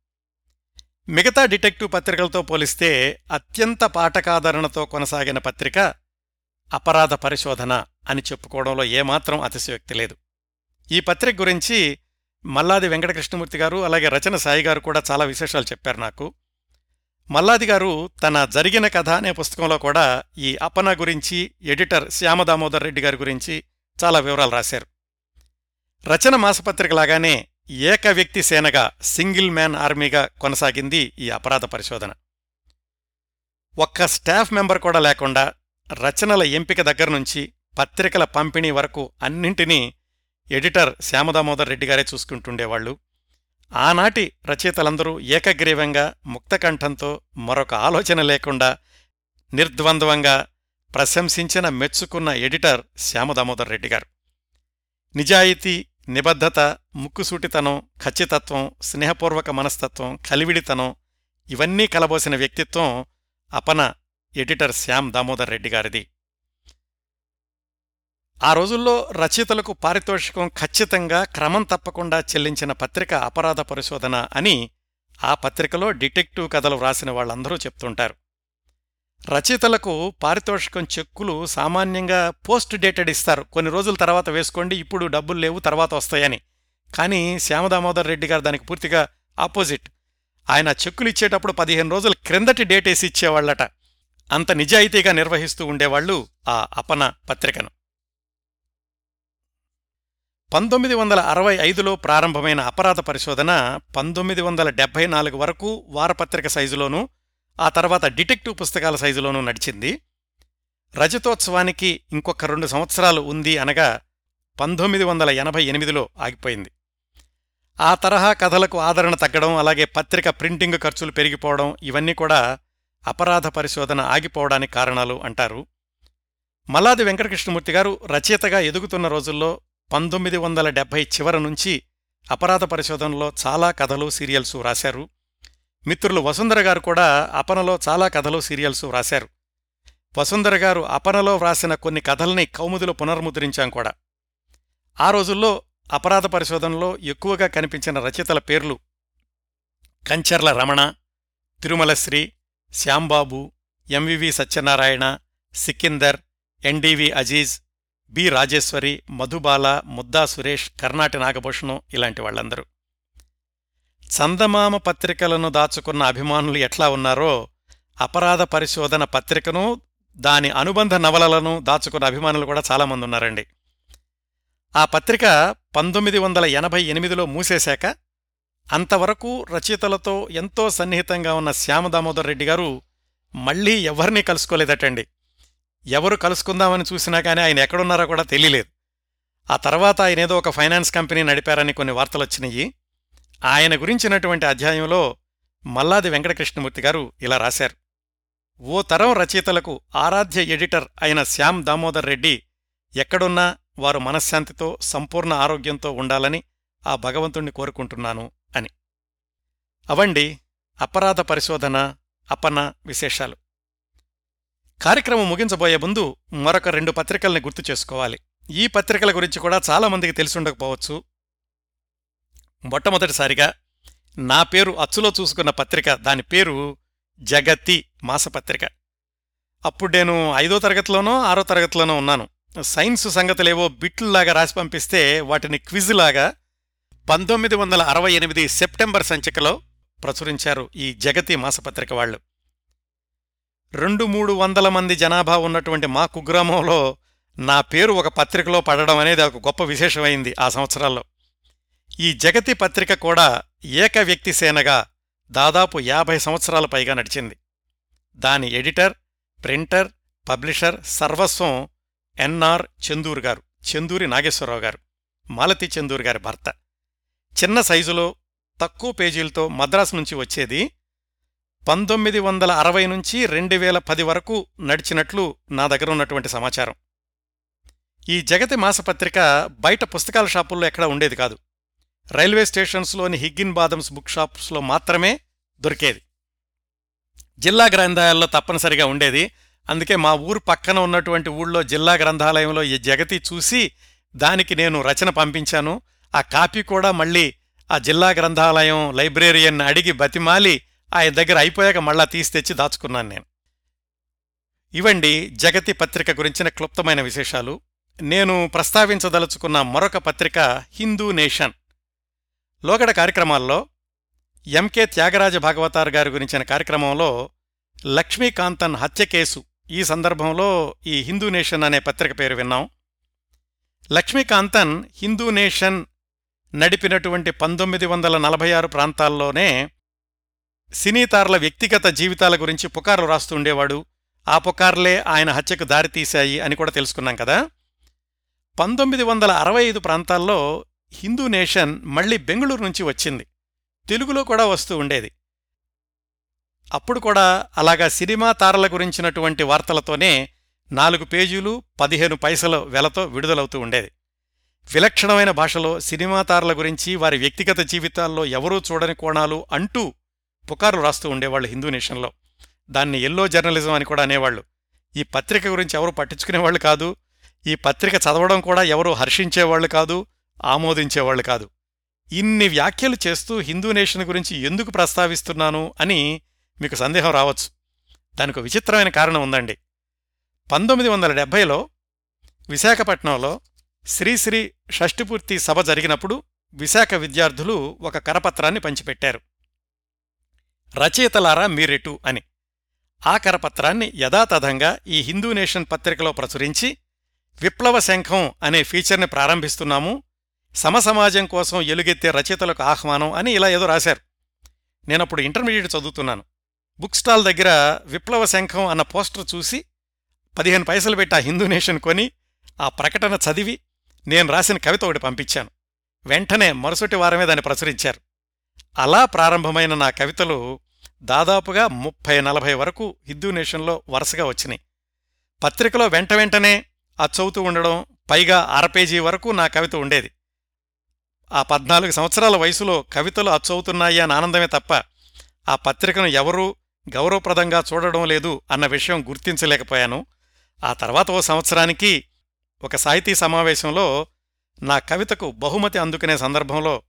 A: మిగతా డిటెక్టివ్ పత్రికలతో పోలిస్తే అత్యంత పాఠకాదరణతో కొనసాగిన పత్రిక అపరాధ పరిశోధన అని చెప్పుకోవడంలో ఏమాత్రం అతిశయోక్తి లేదు. ఈ పత్రిక గురించి మల్లాది వెంకటకృష్ణమూర్తి గారు అలాగే రచన సాయి గారు కూడా చాలా విశేషాలు చెప్పారు నాకు. మల్లాది గారు తన జరిగిన కథ అనే పుస్తకంలో కూడా ఈ అపన గురించి ఎడిటర్ శ్యామ దామోదర్ రెడ్డి గారి గురించి చాలా వివరాలు రాశారు. రచన మాసపత్రిక లాగానే ఏక వ్యక్తి సేనగా సింగిల్ మ్యాన్ ఆర్మీగా కొనసాగింది ఈ అపరాధ పరిశోధన. ఒక్క స్టాఫ్ మెంబర్ కూడా లేకుండా రచనల ఎంపిక దగ్గర్నుంచి పత్రికల పంపిణీ వరకు అన్నింటినీ ఎడిటర్ శ్యామదామోదర్ రెడ్డి గారే చూసుకుంటుండేవాళ్ళు ఆనాటి రచయితలందరూ ఏకగ్రీవంగా ముక్తకంఠంతో మరొక ఆలోచన లేకుండా నిర్ద్వంద్వంగా ప్రశంసించిన మెచ్చుకున్న ఎడిటర్ శ్యామదామోదర్ రెడ్డి గారు. నిజాయితీ నిబద్ధత ముక్కుసూటితనం ఖచ్చితత్వం స్నేహపూర్వక మనస్తత్వం కలివిడితనం ఇవన్నీ కలబోసిన వ్యక్తిత్వం అపన ఎడిటర్ శ్యామ్ దామోదర్ రెడ్డి గారిది. ఆ రోజుల్లో రచయితలకు పారితోషికం ఖచ్చితంగా క్రమం తప్పకుండా చెల్లించిన పత్రిక అపరాధ పరిశోధన అని ఆ పత్రికలో డిటెక్టివ్ కథలు వ్రాసిన వాళ్ళందరూ చెప్తుంటారు. రచయితలకు పారితోషికం చెక్కులు సామాన్యంగా పోస్ట్ డేటెడ్ ఇస్తారు. కొన్ని రోజుల తర్వాత వేసుకోండి ఇప్పుడు డబ్బులు లేవు తర్వాత వస్తాయని. కానీ శ్యామదామోదర్ రెడ్డి గారు దానికి పూర్తిగా ఆపోజిట్. ఆయన చెక్కులు ఇచ్చేటప్పుడు పదిహేను రోజుల క్రిందటి డేట్ వేసి ఇచ్చేవాళ్ళట అంత నిజాయితీగా నిర్వహిస్తూ ఉండేవాళ్ళు ఆ అపన పత్రికను. పంతొమ్మిది వందల అరవై ఐదులో ప్రారంభమైన అపరాధ పరిశోధన పంతొమ్మిది వందల డెబ్బై నాలుగు వరకు వారపత్రిక సైజులోనూ ఆ తర్వాత డిటెక్టివ్ పుస్తకాల సైజులోనూ నడిచింది. రజతోత్సవానికి ఇంకొక రెండు సంవత్సరాలు ఉంది అనగా పంతొమ్మిది వందల ఎనభై ఎనిమిదిలో ఆగిపోయింది. ఆ తరహా కథలకు ఆదరణ తగ్గడం అలాగే పత్రిక ప్రింటింగ్ ఖర్చులు పెరిగిపోవడం ఇవన్నీ కూడా అపరాధ పరిశోధన ఆగిపోవడానికి కారణాలు అంటారు. మల్లాది వెంకటకృష్ణమూర్తి గారు రచయితగా ఎదుగుతున్న రోజుల్లో పంతొమ్మిది వందల డెబ్భై చివర నుంచి అపరాధ పరిశోధనలో చాలా కథలు సీరియల్సు రాశారు. మిత్రులు వసుంధర గారు కూడా అపనలో చాలా కథలు సీరియల్స్ వ్రాశారు. వసుంధర గారు అపనలో వ్రాసిన కొన్ని కథల్ని కౌముదిలో పునర్ముద్రించాం కూడా. ఆ రోజుల్లో అపరాధ పరిశోధనలో ఎక్కువగా కనిపించిన రచయితల పేర్లు Kancharla Ramana Tirumalashri Shyambabu MVV Satyanarayana Sikandar NDV Aziz B Rajeshwari Madhubala Mudda Suresh Karnati Nagabhushanam ఇలాంటి వాళ్ళందరూ. చందమామ పత్రికలను దాచుకున్న అభిమానులు ఎట్లా ఉన్నారో అపరాధ పరిశోధన పత్రికను దాని అనుబంధ నవలలను దాచుకున్న అభిమానులు కూడా చాలామంది ఉన్నారండి. ఆ పత్రిక పంతొమ్మిది వందల ఎనభై ఎనిమిదిలో మూసేశాక అంతవరకు రచయితలతో ఎంతో సన్నిహితంగా ఉన్న శ్యామ దామోదర్ రెడ్డి గారు మళ్ళీ ఎవరినీ కలుసుకోలేదటండి. ఎవరు కలుసుకుందామని చూసినా కానీ ఆయన ఎక్కడున్నారో కూడా తెలియలేదు. ఆ తర్వాత ఆయన ఏదో ఒక ఫైనాన్స్ కంపెనీ నడిపారని కొన్ని వార్తలు వచ్చినాయి ఆయన గురించినటువంటి అధ్యాయంలో మల్లాది వెంకటకృష్ణమూర్తి గారు ఇలా రాశారు. ఓ తరం రచయితలకు ఆరాధ్య ఎడిటర్ అయిన శ్యామ్ దామోదర్ రెడ్డి ఎక్కడున్నా వారు మనశ్శాంతితో సంపూర్ణ ఆరోగ్యంతో ఉండాలని ఆ భగవంతుణ్ణి కోరుకుంటున్నాను అని. అవండి అపరాధ పరిశోధన అపన విశేషాలు. కార్యక్రమం ముగించబోయే ముందు మరొక రెండు పత్రికల్ని గుర్తు చేసుకోవాలి. ఈ పత్రికల గురించి కూడా చాలామందికి తెలిసుండకపోవచ్చు మొట్టమొదటిసారిగా నా పేరు అచ్చులో చూసుకున్న పత్రిక దాని పేరు జగతి మాసపత్రిక అప్పుడు నేను ఐదో తరగతిలోనో ఆరో తరగతిలోనో ఉన్నాను. సైన్స్ సంగతులేవో బిట్లులాగా రాసి పంపిస్తే వాటిని క్విజ్లాగా పంతొమ్మిది వందల అరవై ఎనిమిది సెప్టెంబర్ సంచికలో ప్రచురించారు ఈ జగతి మాసపత్రిక వాళ్ళు. రెండు మూడు వందల మంది జనాభా ఉన్నటువంటి మా కుగ్రామంలో నా పేరు ఒక పత్రికలో పడడం అనేది ఒక గొప్ప విశేషమైంది ఆ సంవత్సరాల్లో. ఈ జగతి పత్రిక కూడా ఏక వ్యక్తి సేనగా దాదాపు యాభై సంవత్సరాల పైగా నడిచింది. దాని ఎడిటర్ ప్రింటర్ పబ్లిషర్ సర్వస్వం ఎన్ఆర్ చందూర్ గారు చందూరి నాగేశ్వరరావు గారు మాలతి చందూర్ గారి భర్త. చిన్న సైజులో తక్కువ పేజీలతో మద్రాసు నుంచి వచ్చేది పంతొమ్మిది వందల అరవై నుంచి రెండు వేల పది వరకు నడిచినట్లు నా దగ్గర ఉన్నటువంటి సమాచారం. ఈ జగతి మాసపత్రిక బయట పుస్తకాల షాపుల్లో ఎక్కడా ఉండేది కాదు. రైల్వే స్టేషన్స్లోని హిగ్గిన్ బాదమ్స్ బుక్ షాప్స్లో మాత్రమే దొరికేది. జిల్లా గ్రంథాలయాల్లో తప్పనిసరిగా ఉండేది. అందుకే మా ఊరు పక్కన ఉన్నటువంటి ఊళ్ళో జిల్లా గ్రంథాలయంలో ఈ జగతి చూసి దానికి నేను రచన పంపించాను. ఆ కాపీ కూడా మళ్ళీ ఆ జిల్లా గ్రంథాలయం లైబ్రేరియన్ అడిగి బతిమాలి ఆయన దగ్గర అయిపోయాక మళ్ళా తీసి తెచ్చి దాచుకున్నాను నేను. ఇవండి జగతి పత్రిక గురించిన క్లుప్తమైన విశేషాలు. నేను ప్రస్తావించదలుచుకున్న మరొక పత్రిక హిందూ నేషన్. లోగడ కార్యక్రమాల్లో ఎంకే త్యాగరాజ భాగవతార్ గారి గురించిన కార్యక్రమంలో లక్ష్మీకాంతన్ హత్య కేసు. ఈ సందర్భంలో ఈ హిందూ నేషన్ అనే పత్రిక పేరు విన్నాం. లక్ష్మీకాంతన్ హిందూ నేషన్ నడిపినటువంటి పంతొమ్మిది వందల నలభై ఆరు ప్రాంతాల్లోనే సినీతారుల వ్యక్తిగత జీవితాల గురించి పుకార్లు రాస్తూ ఉండేవాడు. ఆ పుకార్లే ఆయన హత్యకు దారితీశాయి అని కూడా తెలుసుకున్నాం కదా. పంతొమ్మిది వందల అరవై ఐదు ప్రాంతాల్లో హిందూ నేషన్ మళ్ళీ బెంగళూరు నుంచి వచ్చింది. తెలుగులో కూడా వస్తూ ఉండేది. అప్పుడు కూడా అలాగా సినిమా తారల గురించినటువంటి వార్తలతోనే నాలుగు పేజీలు పదిహేను పైసల వెలతో విడుదలవుతూ ఉండేది. విలక్షణమైన భాషలో సినిమా తారల గురించి వారి వ్యక్తిగత జీవితాల్లో ఎవరూ చూడని కోణాలు అంటూ పుకార్లు రాస్తూ ఉండేవాళ్ళు హిందూ నేషన్లో. దాన్ని ఎల్లో జర్నలిజం అని కూడా అనేవాళ్ళు. ఈ పత్రిక గురించి ఎవరు పట్టించుకునేవాళ్ళు కాదు. ఈ పత్రిక చదవడం కూడా ఎవరూ హర్షించేవాళ్ళు కాదు. ఆమోదించేవాళ్ళు కాదు. ఇన్ని వ్యాఖ్యలు చేస్తూ హిందూ నేషన్ గురించి ఎందుకు ప్రస్తావిస్తున్నాను అని మీకు సందేహం రావచ్చు. దానికి విచిత్రమైన కారణం ఉందండి. పంతొమ్మిది వందల డెబ్భైలో విశాఖపట్నంలో శ్రీశ్రీ షష్ఠిపూర్తి సభ జరిగినప్పుడు విశాఖ విద్యార్థులు ఒక కరపత్రాన్ని పంచిపెట్టారు. రచయితలారా మీరెటు అని. ఆ కరపత్రాన్ని యథాతథంగా ఈ హిందూ నేషన్ పత్రికలో ప్రచురించి విప్లవ శంఖం అనే ఫీచర్ని ప్రారంభిస్తున్నాము. సమసమాజం కోసం ఎలుగెత్తే రచయితలకు ఆహ్వానం అని ఇలా ఏదో రాశారు. నేనప్పుడు ఇంటర్మీడియట్ చదువుతున్నాను. బుక్ స్టాల్ దగ్గర విప్లవ శంఖం అన్న పోస్టర్ చూసి పదిహేను పైసలు పెట్టి ఆ హిందూ నేషన్ కొని ఆ ప్రకటన చదివి నేను రాసిన కవిత ఒకటి పంపించాను. వెంటనే మరుసటి వారమే దాన్ని ప్రచురించారు. అలా ప్రారంభమైన నా కవితలు దాదాపుగా ముప్పై నలభై వరకు హిందూ నేషన్లో వరుసగా వచ్చినాయి. పత్రికలో వెంట వెంటనే అచ్చవుతూ ఉండడం పైగా అరపేజీ వరకు నా కవిత ఉండేది. ఆ పద్నాలుగు సంవత్సరాల వయసులో కవితలు అచ్చవుతున్నాయి అని ఆనందమే తప్ప ఆ పత్రికను ఎవరూ గౌరవప్రదంగా చూడడం లేదు అన్న విషయం గుర్తించలేకపోయాను. ఆ తర్వాత ఓ సంవత్సరానికి ఒక సాహితీ సమావేశంలో నా కవితకు బహుమతి అందుకునే సందర్భంలో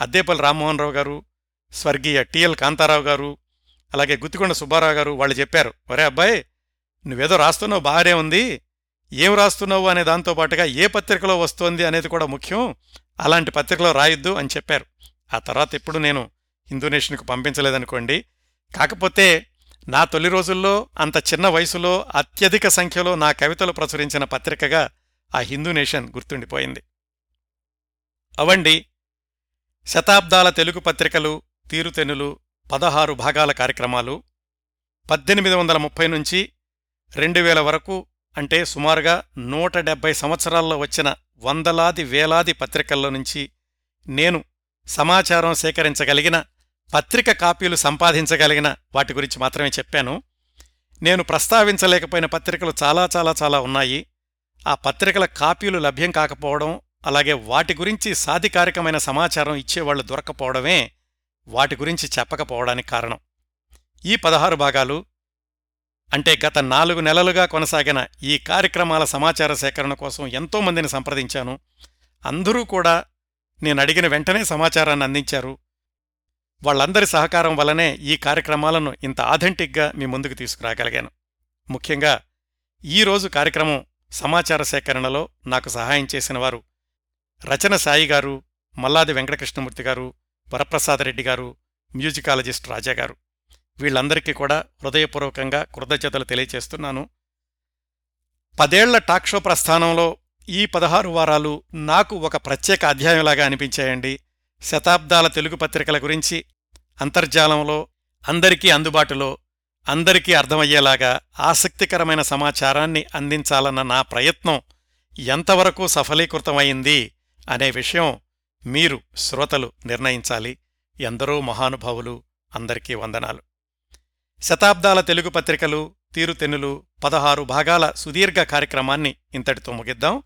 A: అద్దేపల్లి రామ్మోహన్ రావు గారు స్వర్గీయ టిఎల్ కాంతారావు గారు అలాగే గుత్తికొండ సుబ్బారావు గారు వాళ్ళు చెప్పారు ఒరే అబ్బాయి నువ్వేదో రాస్తున్నావు బాగానే ఉంది. ఏం రాస్తున్నావు అనే దాంతో పాటుగా ఏ పత్రికలో వస్తోంది అనేది కూడా ముఖ్యం. అలాంటి పత్రికలో రాయొద్దు అని చెప్పారు. ఆ తర్వాత ఎప్పుడు నేను హిందూ నేషన్కు పంపించలేదనుకోండి. కాకపోతే నా తొలి రోజుల్లో అంత చిన్న వయసులో అత్యధిక సంఖ్యలో నా కవితలు ప్రచురించిన పత్రికగా ఆ హిందూ నేషన్ గుర్తుండిపోయింది. అవండి శతాబ్దాల తెలుగు పత్రికలు తీరుతెనులు పదహారు భాగాల కార్యక్రమాలు పద్దెనిమిది వందల ముప్పై నుంచి రెండు వేల వరకు అంటే సుమారుగా నూట డెబ్బై సంవత్సరాల్లో వచ్చిన వందలాది వేలాది పత్రికల్లో నుంచి నేను సమాచారం సేకరించగలిగిన పత్రిక కాపీలు సంపాదించగలిగిన వాటి గురించి మాత్రమే చెప్పాను. నేను ప్రస్తావించలేకపోయిన పత్రికలు చాలా చాలా చాలా ఉన్నాయి. ఆ పత్రికల కాపీలు లభ్యం కాకపోవడం అలాగే వాటి గురించి సాధికారికమైన సమాచారం ఇచ్చేవాళ్ళు దొరకపోవడమే వాటి గురించి చెప్పకపోవడానికి కారణం. ఈ పదహారు భాగాలు అంటే గత నాలుగు నెలలుగా కొనసాగిన ఈ కార్యక్రమాల సమాచార సేకరణ కోసం ఎంతోమందిని సంప్రదించాను. అందరూ కూడా నేను అడిగిన వెంటనే సమాచారాన్ని అందించారు. వాళ్ళందరి సహకారం వల్లనే ఈ కార్యక్రమాలను ఇంత ఆథెంటిక్గా మీ ముందుకు తీసుకురాగలిగాను. ముఖ్యంగా ఈరోజు కార్యక్రమం సమాచార సేకరణలో నాకు సహాయం చేసిన వారు రచన సాయి గారు మల్లాది వెంకటకృష్ణమూర్తి గారు వరప్రసాదరెడ్డి గారు మ్యూజికాలజిస్ట్ రాజా గారు. వీళ్ళందరికీ కూడా హృదయపూర్వకంగా కృతజ్ఞతలు తెలియచేస్తున్నాను. పదేళ్ళ టాక్ షో ప్రస్థానంలో ఈ పదహారు వారాలు నాకు ఒక ప్రత్యేక అధ్యాయంలాగా అనిపించాయండి. శతాబ్దాల తెలుగు పత్రికల గురించి అంతర్జాలంలో అందరికీ అందుబాటులో అందరికీ అర్థమయ్యేలాగా ఆసక్తికరమైన సమాచారాన్ని అందించాలన్న నా ప్రయత్నం ఎంతవరకు సఫలీకృతమైంది అనే విషయం మీరు శ్రోతలు నిర్ణయించాలి. ఎందరో మహానుభావులు అందరికీ వందనాలు. శతాబ్దాల తెలుగు పత్రికలు తీరుతెన్నులు పదహారు భాగాల సుదీర్ఘ కార్యక్రమాన్ని ఇంతటితో ముగిద్దాం.